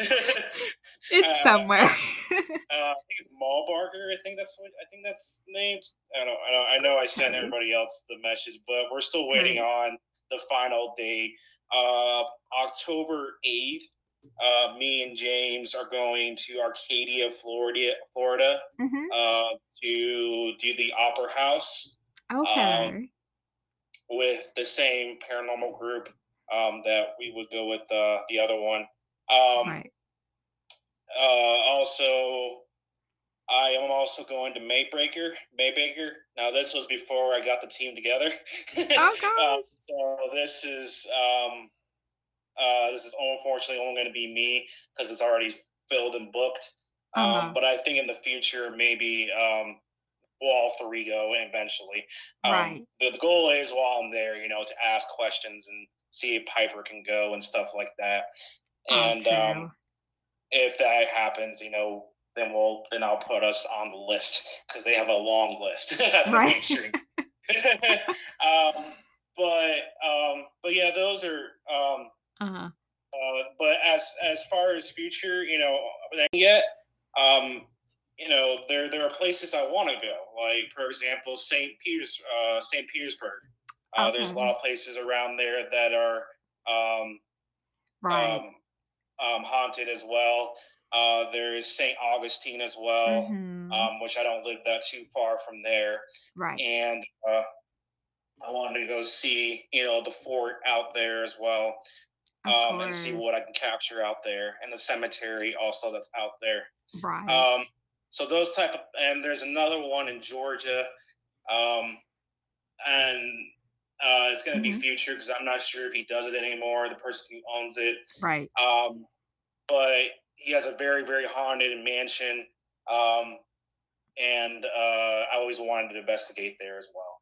it's uh, somewhere. uh, I think it's Malbarger. I think that's what I think that's named. I don't. I, don't, I know I sent everybody else the message, but we're still waiting right. on the final date. Uh, October eighth uh, me and James are going to Arcadia, Florida, Florida, mm-hmm. uh, to do the Opera House. Okay. Um, with the same paranormal group um, that we would go with uh, the other one. Um, right. Uh, also, I am also going to Maybreaker. Maybaker. Now, this was before I got the team together. Oh, gosh. so this is um, uh, this is unfortunately only going to be me because it's already filled and booked. Um, uh-huh. Um, but I think in the future, maybe um, we'll all three go eventually. Um, right. The, the goal is while I'm there, you know, to ask questions and see if Piper can go and stuff like that. And um, if that happens, you know, then we'll then I'll put us on the list because they have a long list. right. um, but um, but yeah, those are um, uh-huh. Uh, but as as far as future, you know, then yet, um, you know, there there are places I want to go. Like for example, Saint Peters, uh, Saint Petersburg. Uh, okay. There's a lot of places around there that are um, right. um, um, haunted as well. Uh, there's St. Augustine as well, mm-hmm. um, which I don't live that too far from there. Right. And uh, I wanted to go see, you know, the fort out there as well um, and see what I can capture out there, and the cemetery also that's out there. Right. Um, so those type of, and there's another one in Georgia, um, and uh, it's going to mm-hmm. be future because I'm not sure if he does it anymore. The person who owns it, right? Um, but he has a very very haunted mansion, um, and uh, I always wanted to investigate there as well.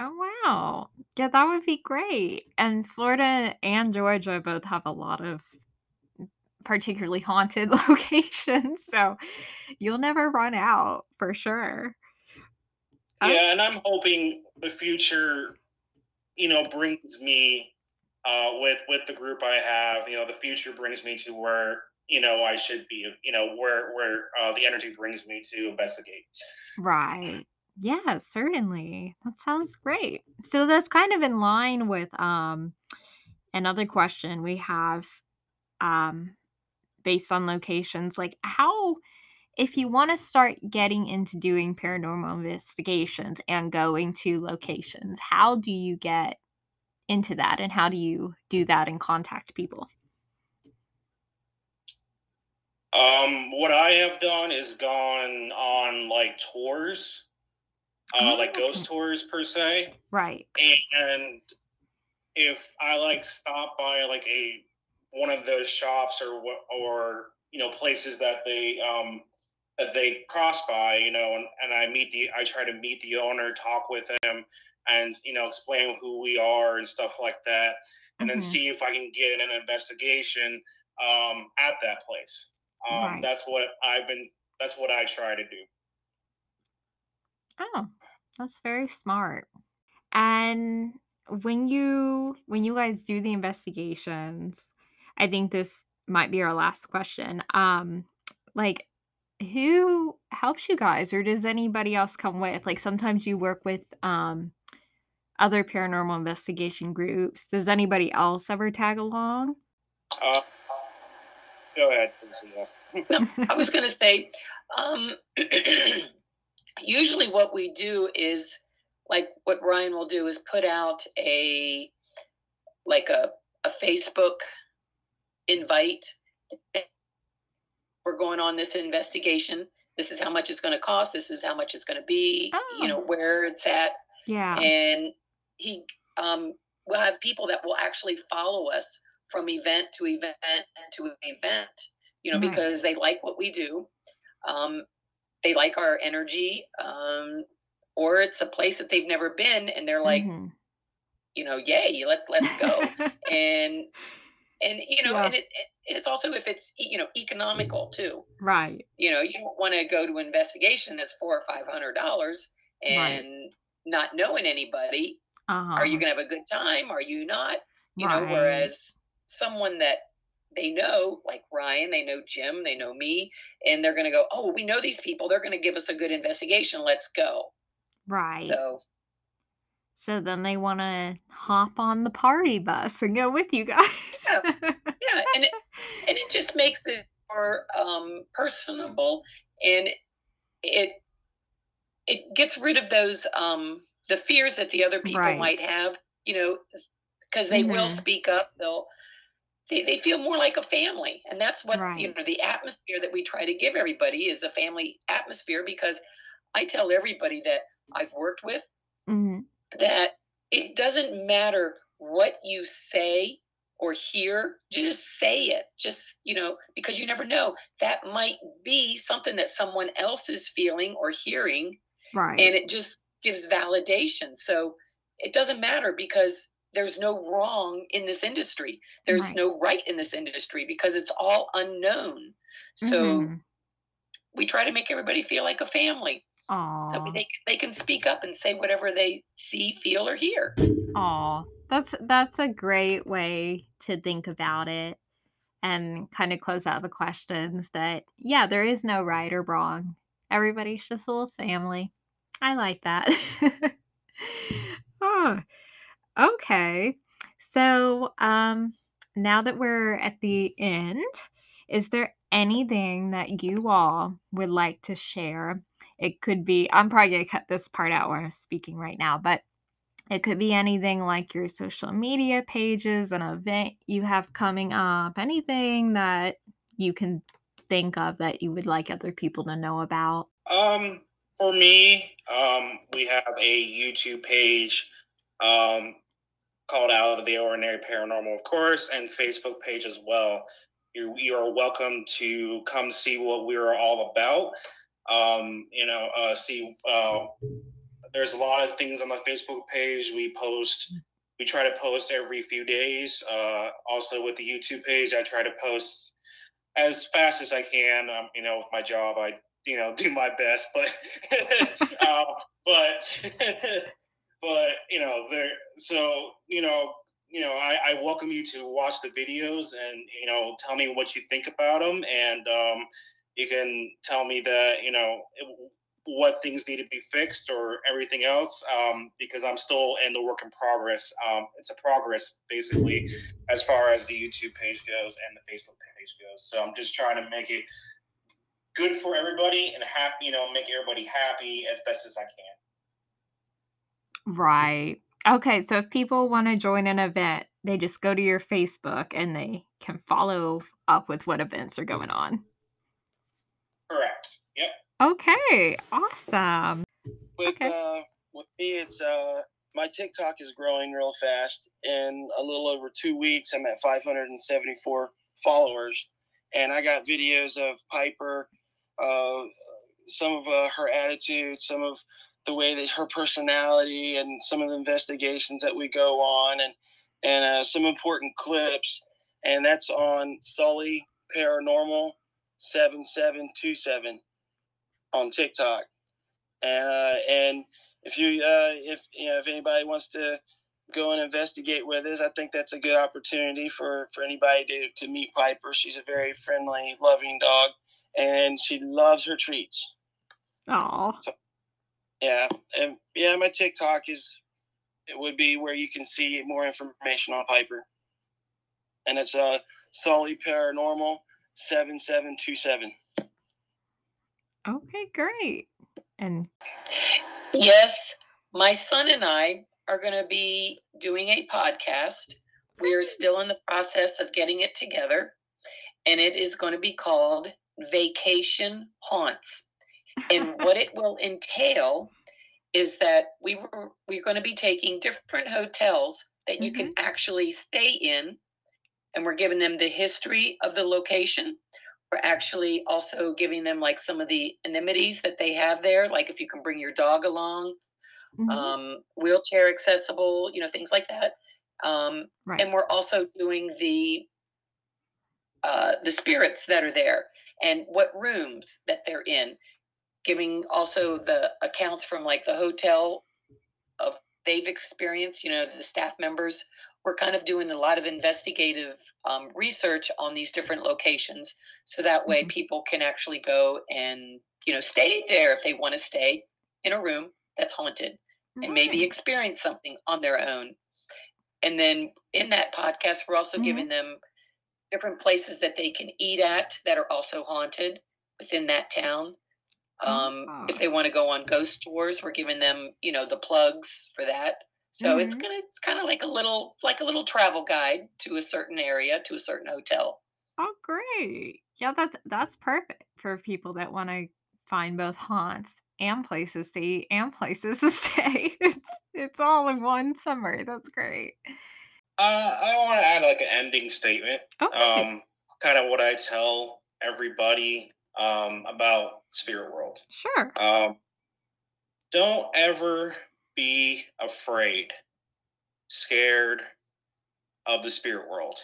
Oh, wow. Yeah, that would be great. And Florida and Georgia both have a lot of particularly haunted locations, so you'll never run out for sure. Yeah, and I'm hoping the future, you know, brings me uh, with with the group I have. You know, the future brings me to where you know I should be. You know, where where uh, the energy brings me to investigate. Right. Yeah, certainly. That sounds great. So that's kind of in line with um another question we have um based on locations like how if you want to start getting into doing paranormal investigations and going to locations, how do you get into that and how do you do that and contact people? Um, what I have done is gone on like tours, uh, oh, like ghost tours per se. Right. And if I like stop by like a one of those shops or or you know places that they um that they cross by, you know, and, and I meet the I try to meet the owner, talk with him, and you know explain who we are and stuff like that, and mm-hmm. then see if I can get an investigation um, at that place. Um, right. That's what I've been. That's what I try to do. Oh, that's very smart. And when you when you guys do the investigations, I think this might be our last question. Um, like who helps you guys or does anybody else come with? Like sometimes you work with um other paranormal investigation groups. Does anybody else ever tag along? Uh, go ahead, no, I was going to say, um, usually what we do is like what Ryan will do is put out a like a a Facebook invite. We're going on this investigation. This is how much it's going to cost. This is how much it's going to be. Oh. You know oh. where it's at. Yeah. And he um, will have people that will actually follow us from event to event to event. You know, right. because they like what we do. Um, they like our energy. Um, or it's a place that they've never been and they're like mm-hmm. you know yay let's let's go and and you know yeah. and it, it, it's also if it's you know economical too right you know you don't want to go to an investigation that's four or five hundred dollars and right. not knowing anybody uh-huh. are you gonna have a good time are you not you right. know whereas someone that they know like ryan they know jim they know me and they're gonna go oh we know these people they're gonna give us a good investigation let's go Right. So So then they want to hop on the party bus and go with you guys. yeah, yeah, and it, and it just makes it more um, personable, and it it gets rid of those um, the fears that the other people Right. might have. You know, because they will Mhm. speak up. They'll they, they feel more like a family, and that's what you know the atmosphere that we try to give everybody is a family atmosphere. Because I tell everybody that I've worked with hmm that it doesn't matter what you say or hear, just say it. Just, you know, because you never know. That might be something that someone else is feeling or hearing, Right. and it just gives validation. So it doesn't matter because there's no wrong in this industry. There's Right. no right in this industry because it's all unknown. So hmm we try to make everybody feel like a family. So they they can speak up and say whatever they see, feel, or hear. Aw. That's that's a great way to think about it and kind of close out the questions that yeah, there is no right or wrong. Everybody's just a little family. I like that. oh, okay. So, um, now that we're at the end, is there anything that you all would like to share? It could be, I'm probably going to cut this part out where I'm speaking right now, but it could be anything like your social media pages, an event you have coming up, anything that you can think of that you would like other people to know about. Um, for me, um, we have a YouTube page um, called Out of the Ordinary Paranormal, of course, and Facebook page as well. You, you are welcome to come see what we're all about. Um, you know, uh, see, uh, there's a lot of things on the Facebook page. We post, we try to post every few days. Uh, also, with the YouTube page, I try to post as fast as I can. Um, you know, with my job, I you know do my best, but uh, but but you know there. So you know you know I, I welcome you to watch the videos and you know tell me what you think about them and um, you can tell me that you know what things need to be fixed or everything else um, because I'm still in the work in progress. Um, it's a progress basically as far as the YouTube page goes and the Facebook page goes. So I'm just trying to make it good for everybody and happy, you know, make everybody happy as best as I can. Right. Okay, so if people want to join an event, they just go to your Facebook and they can follow up with what events are going on. Correct. Yep. Okay, awesome. With Okay. uh, with me, it's uh, my TikTok is growing real fast. In a little over two weeks, I'm at 574 followers, and I got videos of Piper, uh, some of uh, her attitude, some of the way that her personality, and some of the investigations that we go on, and and uh, some important clips. And that's on Sully Paranormal 7727 on TikTok. And uh, and if you uh, if you know if anybody wants to go and investigate with us, I think that's a good opportunity for for anybody to to meet Piper. She's a very friendly, loving dog, and she loves her treats. Oh, Yeah, and yeah, my TikTok is it would be where you can see more information on Piper, and it's uh Sully Paranormal seven seven two seven. okay, great. And Yes, my son and I are going to be doing a podcast. We are still in the process of getting it together, and it is going to be called Vacation Haunts. And what it will entail is that we were we're going to be taking different hotels that you can actually stay in, and we're giving them the history of the location. We're actually also giving them like some of the amenities that they have there, like if you can bring your dog along, Mhm. um, wheelchair accessible, you know, things like that. Um, right. and we're also doing the uh, the spirits that are there and what rooms that they're in, giving also the accounts from like the hotel of they've experienced. You know, the staff members. We're kind of doing a lot of investigative um, research on these different locations, so that way Mhm. people can actually go and you know stay there if they want to stay in a room that's haunted and maybe experience something on their own. And then in that podcast, we're also Mhm. giving them different places that they can eat at that are also haunted within that town. Um, If Oh. they want to go on ghost tours, we're giving them, you know, the plugs for that. So it's Mhm. gonna, it's kind of like a little, like a little travel guide to a certain area, to a certain hotel. Oh, great. Yeah, that's that's perfect for people that want to find both haunts and places to eat and places to stay. It's it's all in one summary. That's great. Uh, I want to add like an ending statement. Okay. Um, kind of what I tell everybody um, about Spirit World. sure. Um, don't ever be afraid, scared of the spirit world.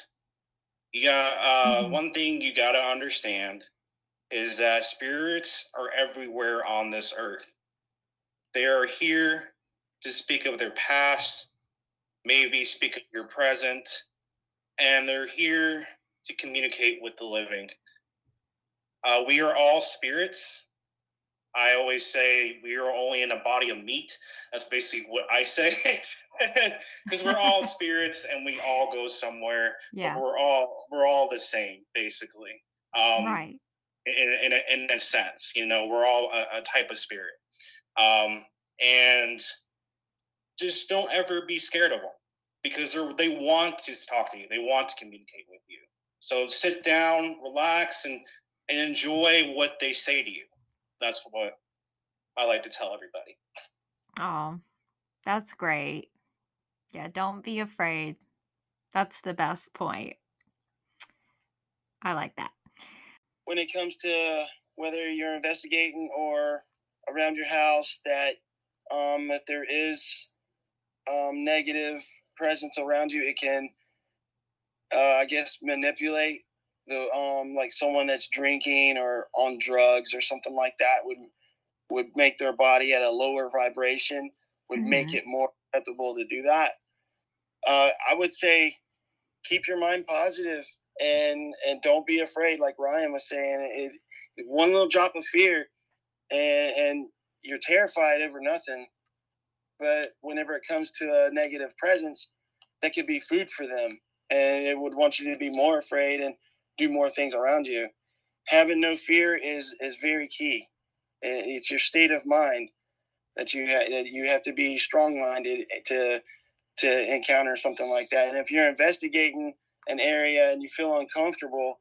You got uh, Mhm. one thing you got to understand is that spirits are everywhere on this earth. They are here to speak of their past, maybe speak of your present, and they're here to communicate with the living. Uh, we are all spirits. I always say we are only in a body of meat. That's basically what I say. Because we're all spirits and we all go somewhere. but Yeah. We're all we're all the same, basically. Um, right. in, in, a, in a sense, you know, we're all a, a type of spirit. Um, and just don't ever be scared of them because they're, they want to talk to you. They want to communicate with you. So sit down, relax, and, and enjoy what they say to you. That's what I like to tell everybody. Oh, that's great. Yeah, don't be afraid. That's the best point. I like that. when it comes to whether you're investigating or around your house that um, if there is um, negative presence around you it can uh, i guess manipulate the um, like someone that's drinking or on drugs or something like that would would make their body at a lower vibration would make Mhm. it more acceptable to do that uh, i would say keep your mind positive and and don't be afraid like ryan was saying it, it one little drop of fear and, and you're terrified over nothing but whenever it comes to a negative presence that could be food for them and it would want you to be more afraid and do more things around you having no fear is is very key it's your state of mind that you that you have to be strong minded to to encounter something like that. And if you're investigating an area and you feel uncomfortable,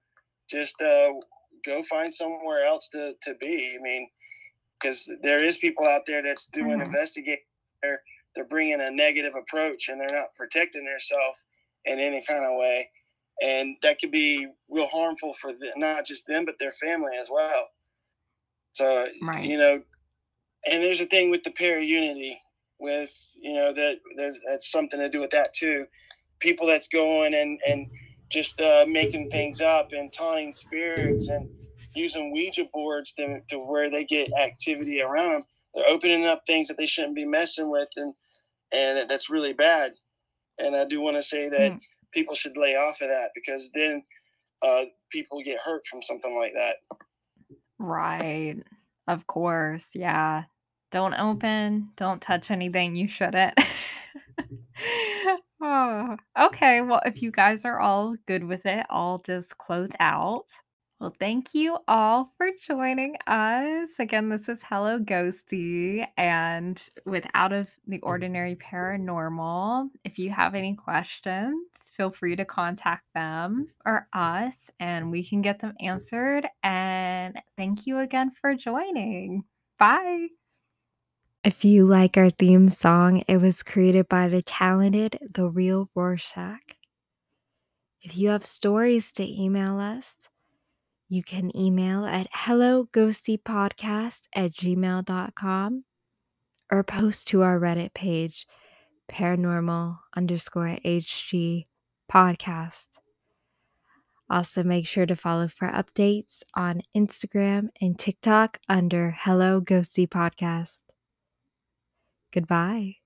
just uh, go find somewhere else to, to be. I mean, because there is people out there that's doing mm-hmm. investigating. They're, they're bringing a negative approach and they're not protecting themselves in any kind of way. And that could be real harmful for the, not just them, but their family as well. So, right. you know, and there's a thing with the para unity with, you know, that there's, that's something to do with that too. People that's going and, and just uh, making things up and taunting spirits and using Ouija boards to, to where they get activity around them. They're opening up things that they shouldn't be messing with, and and that's really bad. And I do want to say that mm. People should lay off of that because then uh, people get hurt from something like that. Right. Of course. Yeah. Don't open, don't touch anything you shouldn't. oh, okay. Well, if you guys are all good with it, I'll just close out. Well, thank you all for joining us. Again, this is Hello Ghostie and with Out of the mm-hmm. Ordinary Paranormal. If you have any questions, feel free to contact them or us and we can get them mm-hmm. answered. And thank you again for joining. Bye. If you like our theme song, it was created by the talented The Real Rorschakk. If you have stories to email us, you can email at helloghostiepodcast at gmail.com or post to our Reddit page, paranormal underscore HG podcast. Also, make sure to follow for updates on Instagram and TikTok under Hello Ghostie Podcast. Goodbye.